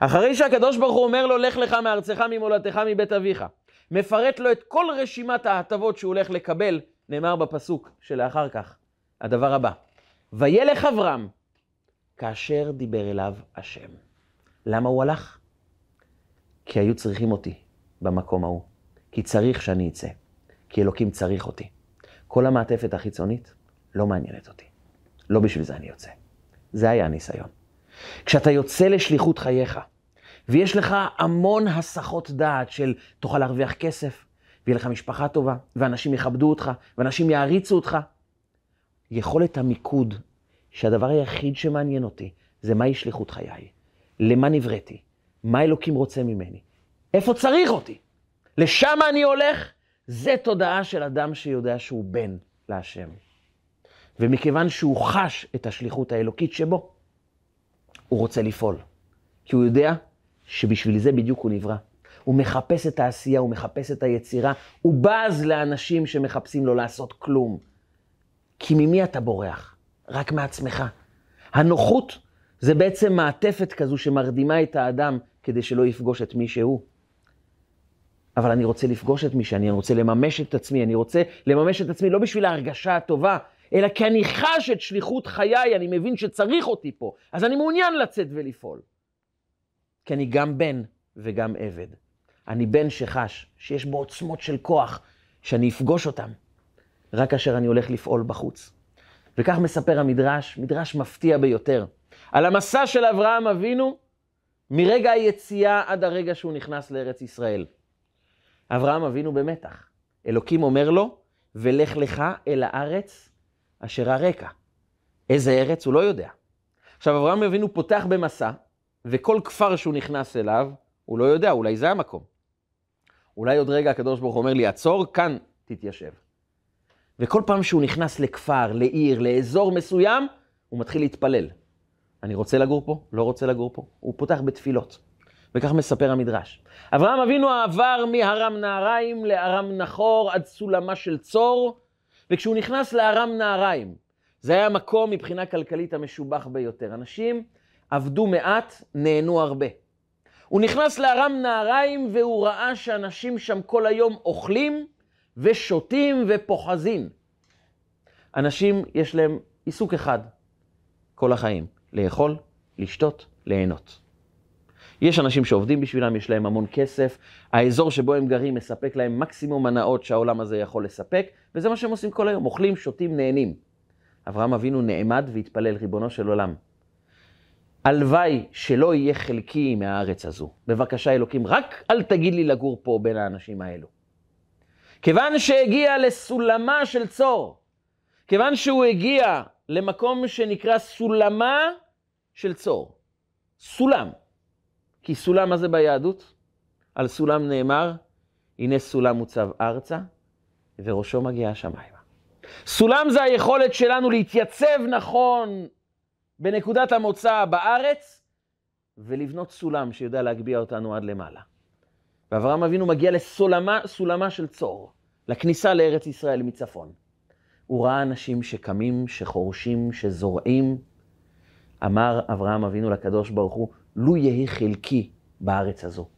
אחרי שהקדוש ברוך הוא אומר לו, לך לך מארצך, ממולדתך, מבית אביך, מפרט לו את כל רשימת ההטבות שהוא הולך לקבל, נאמר בפסוק שלאחר כך, הדבר הבא, וילך אברהם כאשר דיבר אליו השם. למה הוא הלך? כי היו צריכים אותי במקום ההוא. כי צריך שאני אצא. כי אלוקים צריך אותי. כל המעטפת החיצונית לא מעניינת אותי. לא בשביל זה אני יוצא. זה היה הניסיון. כשאתה יוצא לשליחות חייך, ויש לך המון הסחות דעת של תוכל להרוויח כסף, ויהיה לך משפחה טובה, ואנשים יכבדו אותך, ואנשים יעריצו אותך, יכולת המיקוד, שהדבר היחיד שמעניין אותי, זה מהי שליחות חיי, למה נבראתי, מה אלוקים רוצה ממני, איפה צריך אותי. לשם אני הולך, זה תודעה של אדם שיודע שהוא בן להשם. ומכיוון שהוא חש את השליחות האלוקית שבו, הוא רוצה לפעול. כי הוא יודע שבשביל זה בדיוק הוא נברא. הוא מחפש את העשייה, הוא מחפש את היצירה, הוא בז לאנשים שמחפשים לא לעשות כלום. כי ממי אתה בורח? רק מעצמך. הנוחות זה בעצם מעטפת כזו שמרדימה את האדם כדי שלא יפגוש את מי שהוא. אבל אני רוצה לפגוש את מי שאני, אני רוצה לממש את עצמי, אני רוצה לממש את עצמי לא בשביל ההרגשה הטובה, אלא כי אני חש את שליחות חיי, אני מבין שצריך אותי פה, אז אני מעוניין לצאת ולפעול. כי אני גם בן וגם עבד. אני בן שחש שיש בו עוצמות של כוח, שאני אפגוש אותם, רק כאשר אני הולך לפעול בחוץ. וכך מספר המדרש, מדרש מפתיע ביותר, על המסע של אברהם אבינו מרגע היציאה עד הרגע שהוא נכנס לארץ ישראל. אברהם אבינו במתח. אלוקים אומר לו, ולך לך אל הארץ אשר הרקע. איזה ארץ? הוא לא יודע. עכשיו, אברהם אבינו פותח במסע, וכל כפר שהוא נכנס אליו, הוא לא יודע, אולי זה המקום. אולי עוד רגע הקדוש ברוך אומר לי, עצור, כאן תתיישב. וכל פעם שהוא נכנס לכפר, לעיר, לאזור מסוים, הוא מתחיל להתפלל. אני רוצה לגור פה? לא רוצה לגור פה? הוא פותח בתפילות. וכך מספר המדרש. אברהם אבינו עבר מארם נהריים לארם נחור עד סולמה של צור, וכשהוא נכנס לארם נהריים, זה היה מקום מבחינה כלכלית המשובח ביותר. אנשים עבדו מעט, נהנו הרבה. הוא נכנס לארם נהריים והוא ראה שאנשים שם כל היום אוכלים ושותים ופוחזים. אנשים, יש להם עיסוק אחד כל החיים, לאכול, לשתות, ליהנות. יש אנשים שעובדים בשבילם, יש להם המון כסף, האזור שבו הם גרים מספק להם מקסימום הנאות שהעולם הזה יכול לספק, וזה מה שהם עושים כל היום, אוכלים, שותים, נהנים. אברהם אבינו נעמד והתפלל, ריבונו של עולם. הלוואי שלא יהיה חלקי מהארץ הזו. בבקשה, אלוקים, רק אל תגיד לי לגור פה בין האנשים האלו. כיוון שהגיע לסולמה של צור, כיוון שהוא הגיע למקום שנקרא סולמה של צור. סולם. כי סולם, מה זה ביהדות? על סולם נאמר, הנה סולם מוצב ארצה, וראשו מגיע השמיימה. סולם זה היכולת שלנו להתייצב נכון בנקודת המוצא בארץ, ולבנות סולם שיודע להגביה אותנו עד למעלה. ואברהם אבינו מגיע לסולמה של צור, לכניסה לארץ ישראל מצפון. הוא ראה אנשים שקמים, שחורשים, שזורעים. אמר אברהם אבינו לקדוש ברוך הוא, לו יהי חלקי בארץ הזו.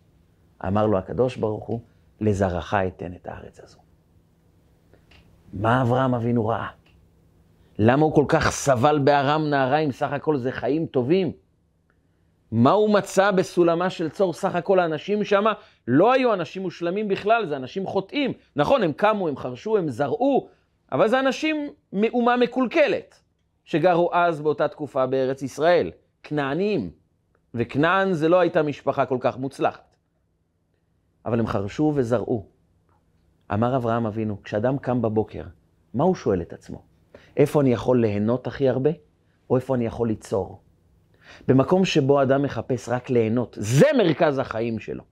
אמר לו הקדוש ברוך הוא, לזרעך אתן את הארץ הזו. מה אברהם אבינו ראה? למה הוא כל כך סבל בארם נהריים? סך הכל זה חיים טובים. מה הוא מצא בסולמה של צור? סך הכל האנשים שם לא היו אנשים מושלמים בכלל, זה אנשים חוטאים. נכון, הם קמו, הם חרשו, הם זרעו, אבל זה אנשים מאומה מקולקלת, שגרו אז באותה תקופה בארץ ישראל, כנענים. וכנען זה לא הייתה משפחה כל כך מוצלחת. אבל הם חרשו וזרעו. אמר אברהם אבינו, כשאדם קם בבוקר, מה הוא שואל את עצמו? איפה אני יכול ליהנות הכי הרבה, או איפה אני יכול ליצור? במקום שבו אדם מחפש רק ליהנות, זה מרכז החיים שלו.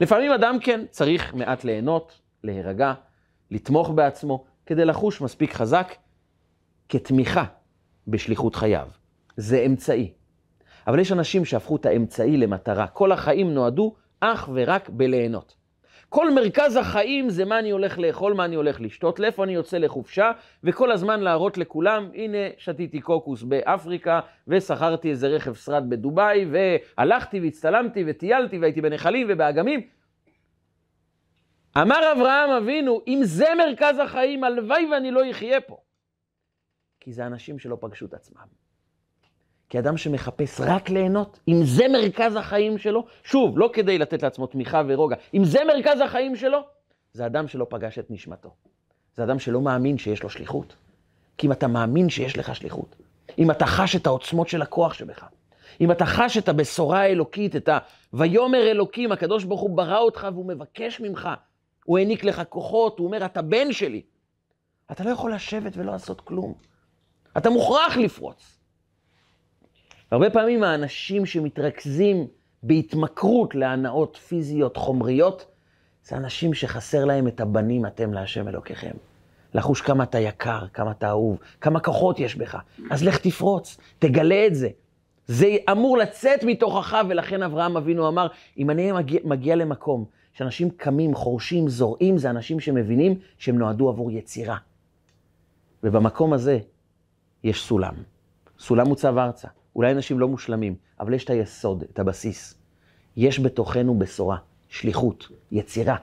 לפעמים אדם כן צריך מעט ליהנות, להירגע, לתמוך בעצמו, כדי לחוש מספיק חזק כתמיכה בשליחות חייו. זה אמצעי. אבל יש אנשים שהפכו את האמצעי למטרה. כל החיים נועדו אך ורק בליהנות. כל מרכז החיים זה מה אני הולך לאכול, מה אני הולך לשתות, לאיפה אני יוצא לחופשה, וכל הזמן להראות לכולם, הנה, שתיתי קוקוס באפריקה, ושכרתי איזה רכב שרד בדובאי, והלכתי והצטלמתי וטיילתי והייתי בנחלים ובאגמים. אמר אברהם אבינו, אם זה מרכז החיים, הלוואי ואני לא אחיה פה. כי זה אנשים שלא פגשו את עצמם. כי אדם שמחפש רק ליהנות, אם זה מרכז החיים שלו, שוב, לא כדי לתת לעצמו תמיכה ורוגע, אם זה מרכז החיים שלו, זה אדם שלא פגש את נשמתו. זה אדם שלא מאמין שיש לו שליחות. כי אם אתה מאמין שיש לך שליחות, אם אתה חש את העוצמות של הכוח שבך, אם אתה חש את הבשורה האלוקית, את ה... ויאמר אלוקים, הקדוש ברוך הוא ברא אותך והוא מבקש ממך, הוא העניק לך כוחות, הוא אומר, אתה בן שלי. אתה לא יכול לשבת ולא לעשות כלום. אתה מוכרח לפרוץ. הרבה פעמים האנשים שמתרכזים בהתמכרות להנאות פיזיות, חומריות, זה אנשים שחסר להם את הבנים אתם להשם אלוקיכם. לחוש כמה אתה יקר, כמה אתה אהוב, כמה כוחות יש בך. אז לך תפרוץ, תגלה את זה. זה אמור לצאת מתוכך, ולכן אברהם אבינו אמר, אם אני מגיע, מגיע למקום שאנשים קמים, חורשים, זורעים, זה אנשים שמבינים שהם נועדו עבור יצירה. ובמקום הזה יש סולם. סולם מוצב ארצה. אולי אנשים לא מושלמים, אבל יש את היסוד, את הבסיס. יש בתוכנו בשורה, שליחות, יצירה.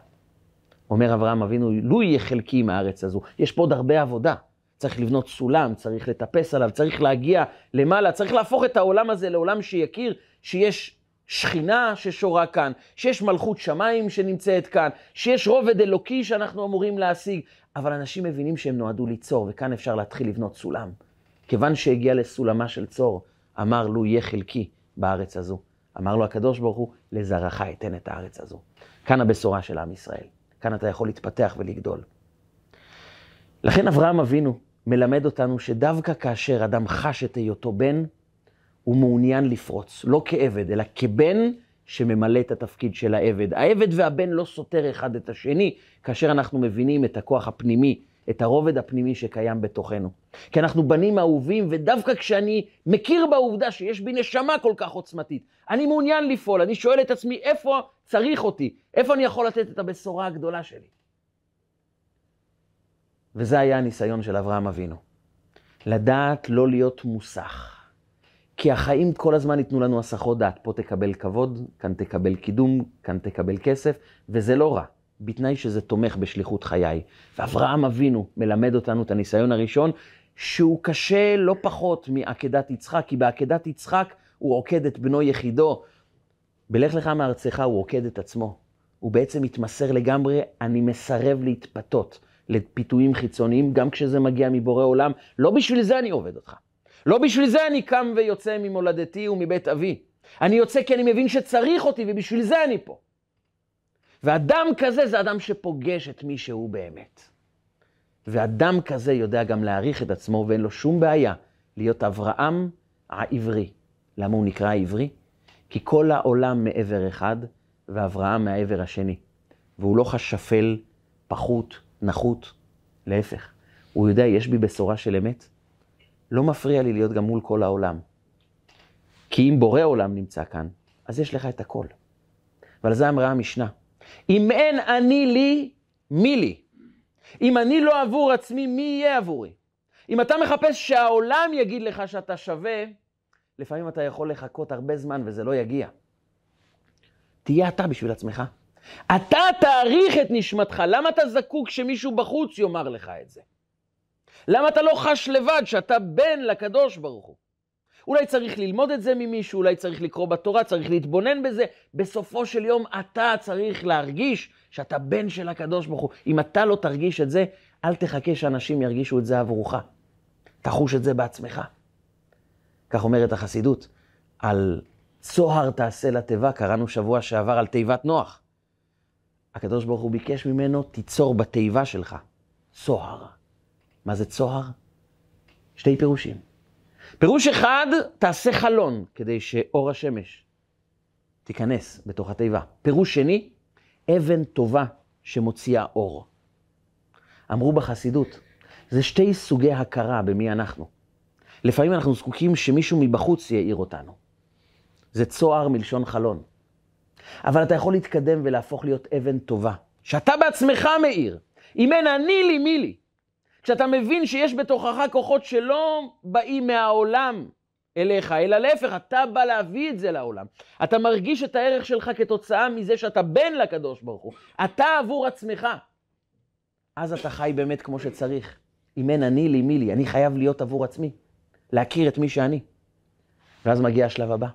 אומר אברהם אבינו, לו יהיה חלקי עם הארץ הזו. יש פה עוד הרבה עבודה. צריך לבנות סולם, צריך לטפס עליו, צריך להגיע למעלה, צריך להפוך את העולם הזה לעולם שיכיר שיש שכינה ששורה כאן, שיש מלכות שמיים שנמצאת כאן, שיש רובד אלוקי שאנחנו אמורים להשיג, אבל אנשים מבינים שהם נועדו ליצור, וכאן אפשר להתחיל לבנות סולם. כיוון שהגיע לסולמה של צור, אמר לו, יהיה חלקי בארץ הזו. אמר לו הקדוש ברוך הוא, לזרעך אתן את הארץ הזו. כאן הבשורה של עם ישראל. כאן אתה יכול להתפתח ולגדול. לכן אברהם אבינו מלמד אותנו שדווקא כאשר אדם חש את היותו בן, הוא מעוניין לפרוץ, לא כעבד, אלא כבן שממלא את התפקיד של העבד. העבד והבן לא סותר אחד את השני, כאשר אנחנו מבינים את הכוח הפנימי, את הרובד הפנימי שקיים בתוכנו. כי אנחנו בנים אהובים, ודווקא כשאני מכיר בעובדה שיש בי נשמה כל כך עוצמתית, אני מעוניין לפעול, אני שואל את עצמי, איפה צריך אותי? איפה אני יכול לתת את הבשורה הגדולה שלי? וזה היה הניסיון של אברהם אבינו. לדעת לא להיות מוסך. כי החיים כל הזמן ייתנו לנו הסחות דעת. פה תקבל כבוד, כאן תקבל קידום, כאן תקבל כסף, וזה לא רע, בתנאי שזה תומך בשליחות חיי. ואברהם אבינו מלמד אותנו את הניסיון הראשון, שהוא קשה לא פחות מעקדת יצחק, כי בעקדת יצחק הוא עוקד את בנו יחידו. בלך לך מארצך הוא עוקד את עצמו. הוא בעצם מתמסר לגמרי, אני מסרב להתפתות לפיתויים חיצוניים, גם כשזה מגיע מבורא עולם. לא בשביל זה אני עובד אותך. לא בשביל זה אני קם ויוצא ממולדתי ומבית אבי. אני יוצא כי אני מבין שצריך אותי, ובשביל זה אני פה. ואדם כזה זה אדם שפוגש את מי שהוא באמת. ואדם כזה יודע גם להעריך את עצמו, ואין לו שום בעיה להיות אברהם העברי. למה הוא נקרא העברי? כי כל העולם מעבר אחד, ואברהם מהעבר השני. והוא לא חש שפל, פחות, נחות, להפך. הוא יודע, יש בי בשורה של אמת, לא מפריע לי להיות גם מול כל העולם. כי אם בורא עולם נמצא כאן, אז יש לך את הכל. ועל זה אמרה המשנה. אם אין אני לי, מי לי? אם אני לא עבור עצמי, מי יהיה עבורי? אם אתה מחפש שהעולם יגיד לך שאתה שווה, לפעמים אתה יכול לחכות הרבה זמן וזה לא יגיע. תהיה אתה בשביל עצמך. אתה תעריך את נשמתך. למה אתה זקוק שמישהו בחוץ יאמר לך את זה? למה אתה לא חש לבד שאתה בן לקדוש ברוך הוא? אולי צריך ללמוד את זה ממישהו, אולי צריך לקרוא בתורה, צריך להתבונן בזה. בסופו של יום אתה צריך להרגיש שאתה בן של הקדוש ברוך הוא. אם אתה לא תרגיש את זה, אל תחכה שאנשים ירגישו את זה עבורך. תחוש את זה בעצמך. כך אומרת החסידות, על צוהר תעשה לתיבה, קראנו שבוע שעבר על תיבת נוח. הקדוש ברוך הוא ביקש ממנו, תיצור בתיבה שלך צוהר. מה זה צוהר? שתי פירושים. פירוש אחד, תעשה חלון כדי שאור השמש תיכנס בתוך התיבה. פירוש שני, אבן טובה שמוציאה אור. אמרו בחסידות, זה שתי סוגי הכרה במי אנחנו. לפעמים אנחנו זקוקים שמישהו מבחוץ יאיר אותנו. זה צוהר מלשון חלון. אבל אתה יכול להתקדם ולהפוך להיות אבן טובה, שאתה בעצמך מאיר. אם אין אני לי, מי לי? כשאתה מבין שיש בתוכך כוחות שלא באים מהעולם אליך, אלא להפך, אתה בא להביא את זה לעולם. אתה מרגיש את הערך שלך כתוצאה מזה שאתה בן לקדוש ברוך הוא. אתה עבור עצמך. אז אתה חי באמת כמו שצריך. אם אין אני לי, מי לי? אני חייב להיות עבור עצמי. להכיר את מי שאני. ואז מגיע השלב הבא.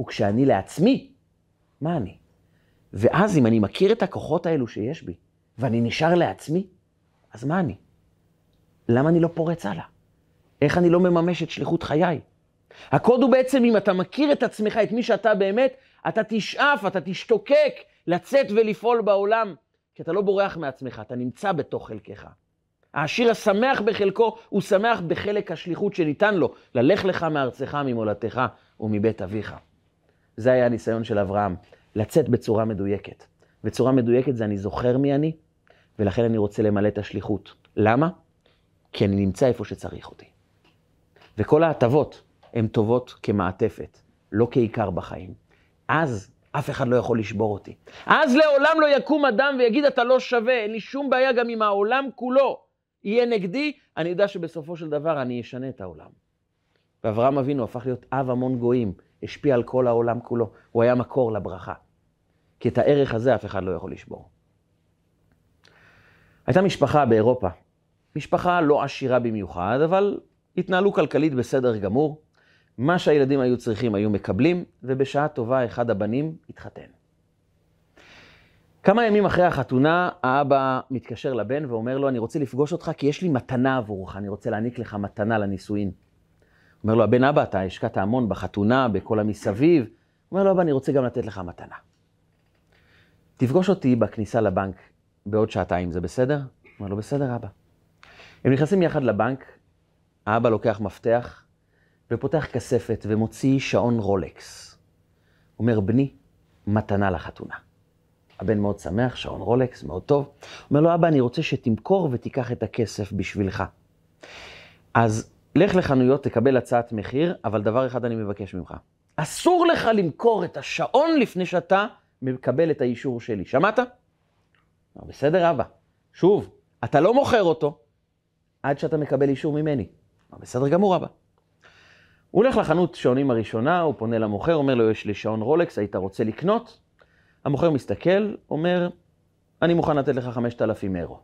וכשאני לעצמי, מה אני? ואז אם אני מכיר את הכוחות האלו שיש בי, ואני נשאר לעצמי, אז מה אני? למה אני לא פורץ הלאה? איך אני לא מממש את שליחות חיי? הקוד הוא בעצם, אם אתה מכיר את עצמך, את מי שאתה באמת, אתה תשאף, אתה תשתוקק לצאת ולפעול בעולם, כי אתה לא בורח מעצמך, אתה נמצא בתוך חלקך. העשיר השמח בחלקו, הוא שמח בחלק השליחות שניתן לו, ללך לך מארצך, ממולדתך ומבית אביך. זה היה הניסיון של אברהם, לצאת בצורה מדויקת. בצורה מדויקת זה אני זוכר מי אני, ולכן אני רוצה למלא את השליחות. למה? כי אני נמצא איפה שצריך אותי. וכל ההטבות הן טובות כמעטפת, לא כעיקר בחיים. אז אף אחד לא יכול לשבור אותי. אז לעולם לא יקום אדם ויגיד, אתה לא שווה, אין לי שום בעיה גם אם העולם כולו יהיה נגדי, אני יודע שבסופו של דבר אני אשנה את העולם. ואברהם אבינו הפך להיות אב המון גויים, השפיע על כל העולם כולו. הוא היה מקור לברכה. כי את הערך הזה אף אחד לא יכול לשבור. הייתה משפחה באירופה, משפחה לא עשירה במיוחד, אבל התנהלו כלכלית בסדר גמור. מה שהילדים היו צריכים היו מקבלים, ובשעה טובה אחד הבנים התחתן. כמה ימים אחרי החתונה, האבא מתקשר לבן ואומר לו, אני רוצה לפגוש אותך כי יש לי מתנה עבורך, אני רוצה להעניק לך מתנה לנישואין. אומר לו, הבן אבא, אתה השקעת המון בחתונה, בכל המסביב. אומר לו, אבא, אני רוצה גם לתת לך מתנה. תפגוש אותי בכניסה לבנק בעוד שעתיים, זה בסדר? אומר לו, בסדר, אבא. הם נכנסים יחד לבנק, האבא לוקח מפתח ופותח כספת ומוציא שעון רולקס. אומר, בני, מתנה לחתונה. הבן מאוד שמח, שעון רולקס, מאוד טוב. אומר לו, אבא, אני רוצה שתמכור ותיקח את הכסף בשבילך. אז לך לחנויות, תקבל הצעת מחיר, אבל דבר אחד אני מבקש ממך. אסור לך למכור את השעון לפני שאתה מקבל את האישור שלי. שמעת? בסדר, אבא. שוב, אתה לא מוכר אותו עד שאתה מקבל אישור ממני. בסדר גמור, אבא. הוא הולך לחנות שעונים הראשונה, הוא פונה למוכר, אומר לו, יש לי שעון רולקס, היית רוצה לקנות? המוכר מסתכל, אומר, אני מוכן לתת לך 5,000 אירו.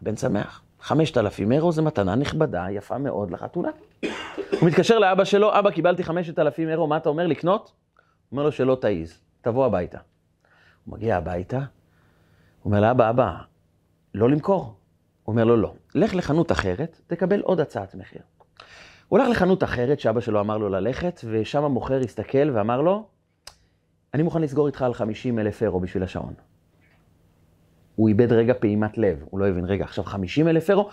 הבן שמח. 5,000 אירו זה מתנה נכבדה, יפה מאוד לחתונה. הוא מתקשר לאבא שלו, אבא, קיבלתי 5,000 אירו, מה אתה אומר, לקנות? הוא אומר לו שלא תעיז, תבוא הביתה. הוא מגיע הביתה, הוא אומר לאבא, אבא, לא למכור? אומר לו, לא. לך לחנות אחרת, תקבל עוד הצעת מחיר. הוא הלך לחנות אחרת שאבא שלו אמר לו ללכת, ושם המוכר הסתכל ואמר לו, אני מוכן לסגור איתך על 50 אלף אירו בשביל השעון. הוא איבד רגע פעימת לב, הוא לא הבין, רגע, עכשיו 50 אלף אירו,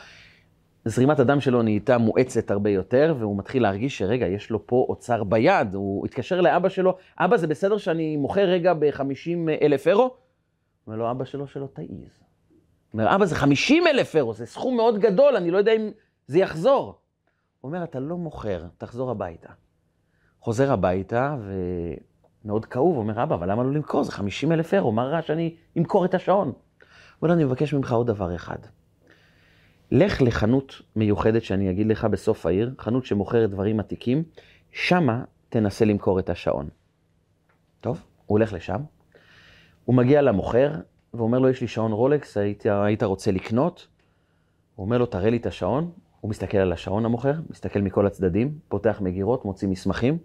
זרימת הדם שלו נהייתה מואצת הרבה יותר, והוא מתחיל להרגיש שרגע, יש לו פה אוצר ביד. הוא התקשר לאבא שלו, אבא, זה בסדר שאני מוכר רגע ב-50 אלף אירו? אומר לו, אבא שלו, שלא תעיז. אומר, אבא, זה 50 אלף אירו, זה סכום מאוד גדול, אני לא יודע אם זה יחזור. הוא אומר, אתה לא מוכר, תחזור הביתה. חוזר הביתה, ומאוד כאוב, אומר, אבא, אבל למה לא למכור? זה 50 אלף אירו, מה רע שאני אמכור את השעון? הוא אומר, אני מבקש ממך עוד דבר אחד. לך לחנות מיוחדת שאני אגיד לך בסוף העיר, חנות שמוכרת דברים עתיקים, שמה תנסה למכור את השעון. טוב, הוא הולך לשם, הוא מגיע למוכר, ואומר לו, יש לי שעון רולקס, היית, היית רוצה לקנות? הוא אומר לו, תראה לי את השעון. הוא מסתכל על השעון המוכר, מסתכל מכל הצדדים, פותח מגירות, מוציא מסמכים,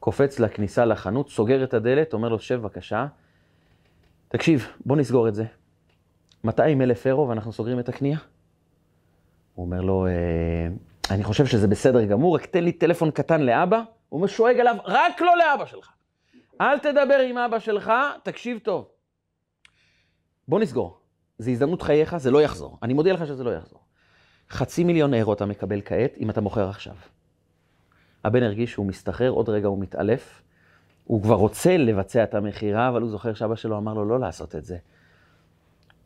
קופץ לכניסה לחנות, סוגר את הדלת, אומר לו, שב בבקשה. תקשיב, בוא נסגור את זה. 200 אלף אירו ואנחנו סוגרים את הקנייה? הוא אומר לו, אה, אני חושב שזה בסדר גמור, רק תן לי טלפון קטן לאבא. הוא משואג עליו, רק לא לאבא שלך. אל תדבר עם אבא שלך, תקשיב טוב. בוא נסגור. זו הזדמנות חייך, זה לא יחזור. אני מודיע לך שזה לא יחזור. חצי מיליון אירו אתה מקבל כעת, אם אתה מוכר עכשיו. הבן הרגיש שהוא מסתחרר, עוד רגע הוא מתעלף. הוא כבר רוצה לבצע את המכירה, אבל הוא זוכר שאבא שלו אמר לו לא לעשות את זה.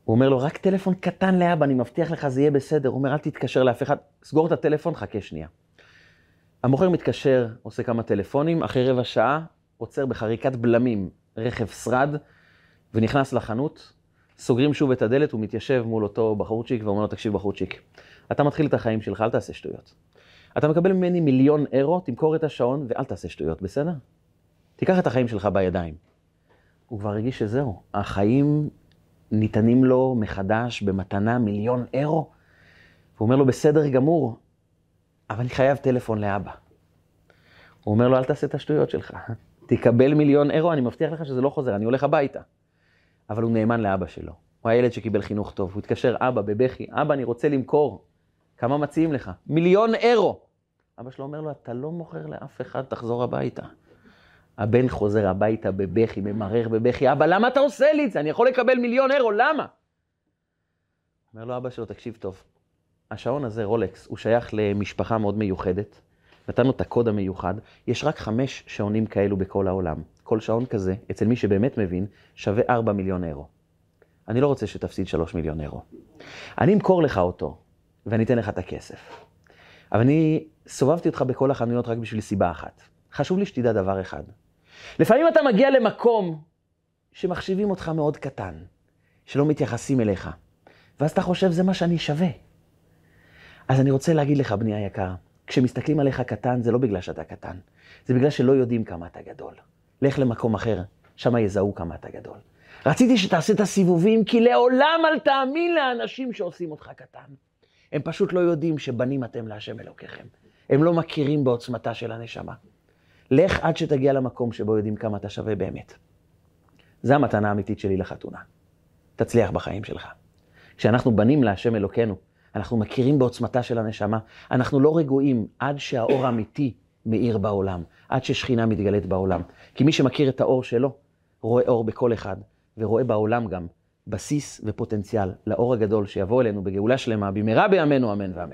הוא אומר לו, רק טלפון קטן לאבא, אני מבטיח לך, זה יהיה בסדר. הוא אומר, אל תתקשר לאף אחד, סגור את הטלפון, חכה שנייה. המוכר מתקשר, עושה כמה טלפונים, אחרי רבע שעה, עוצר בחריקת בלמים רכב שרד, ונכנס לחנות, סוגרים שוב את הדלת, הוא מתיישב מול אותו בחורצ'יק ואומר לו, תקשיב בחורצ'יק, אתה מתחיל את החיים שלך, אל תעשה שטויות. אתה מקבל ממני מיליון אירו, תמכור את השעון ואל תעשה שטויות, בסדר? תיקח את החיים שלך בידיים. הוא כבר הרגיש שזהו, החיים ניתנים לו מחדש במתנה מיליון אירו. הוא אומר לו, בסדר גמור, אבל אני חייב טלפון לאבא. הוא אומר לו, אל תעשה את השטויות שלך. תקבל מיליון אירו, אני מבטיח לך שזה לא חוזר, אני הולך הביתה. אבל הוא נאמן לאבא שלו. הוא הילד שקיבל חינוך טוב. הוא התקשר, אבא, בבכי, אבא, אני רוצה למכור. כמה מציעים לך? מיליון אירו. אבא שלו אומר לו, אתה לא מוכר לאף אחד, תחזור הביתה. הבן חוזר הביתה בבכי, ממרר בבכי, אבא, למה אתה עושה לי את זה? אני יכול לקבל מיליון אירו, למה? אומר לו אבא שלו, תקשיב טוב, השעון הזה, רולקס, הוא שייך למשפחה מאוד מיוחדת. נתנו את הקוד המיוחד. יש רק חמש שעונים כאלו בכל העולם. כל שעון כזה, אצל מי שבאמת מבין, שווה 4 מיליון אירו. אני לא רוצה שתפסיד 3 מיליון אירו. אני אמכור לך אותו, ואני אתן לך את הכסף. אבל אני סובבתי אותך בכל החנויות רק בשביל סיבה אחת. חשוב לי שתדע דבר אחד. לפעמים אתה מגיע למקום שמחשיבים אותך מאוד קטן, שלא מתייחסים אליך, ואז אתה חושב, זה מה שאני שווה. אז אני רוצה להגיד לך, בני היקר, כשמסתכלים עליך קטן, זה לא בגלל שאתה קטן, זה בגלל שלא יודעים כמה אתה גדול. לך למקום אחר, שם יזהו כמה אתה גדול. רציתי שתעשה את הסיבובים, כי לעולם אל תאמין לאנשים שעושים אותך קטן. הם פשוט לא יודעים שבנים אתם להשם אלוקיכם. הם לא מכירים בעוצמתה של הנשמה. לך עד שתגיע למקום שבו יודעים כמה אתה שווה באמת. זו המתנה האמיתית שלי לחתונה. תצליח בחיים שלך. כשאנחנו בנים להשם אלוקינו, אנחנו מכירים בעוצמתה של הנשמה, אנחנו לא רגועים עד שהאור האמיתי מאיר בעולם, עד ששכינה מתגלית בעולם. כי מי שמכיר את האור שלו, רואה אור בכל אחד, ורואה בעולם גם בסיס ופוטנציאל לאור הגדול שיבוא אלינו בגאולה שלמה, במהרה בימינו אמן ואמן.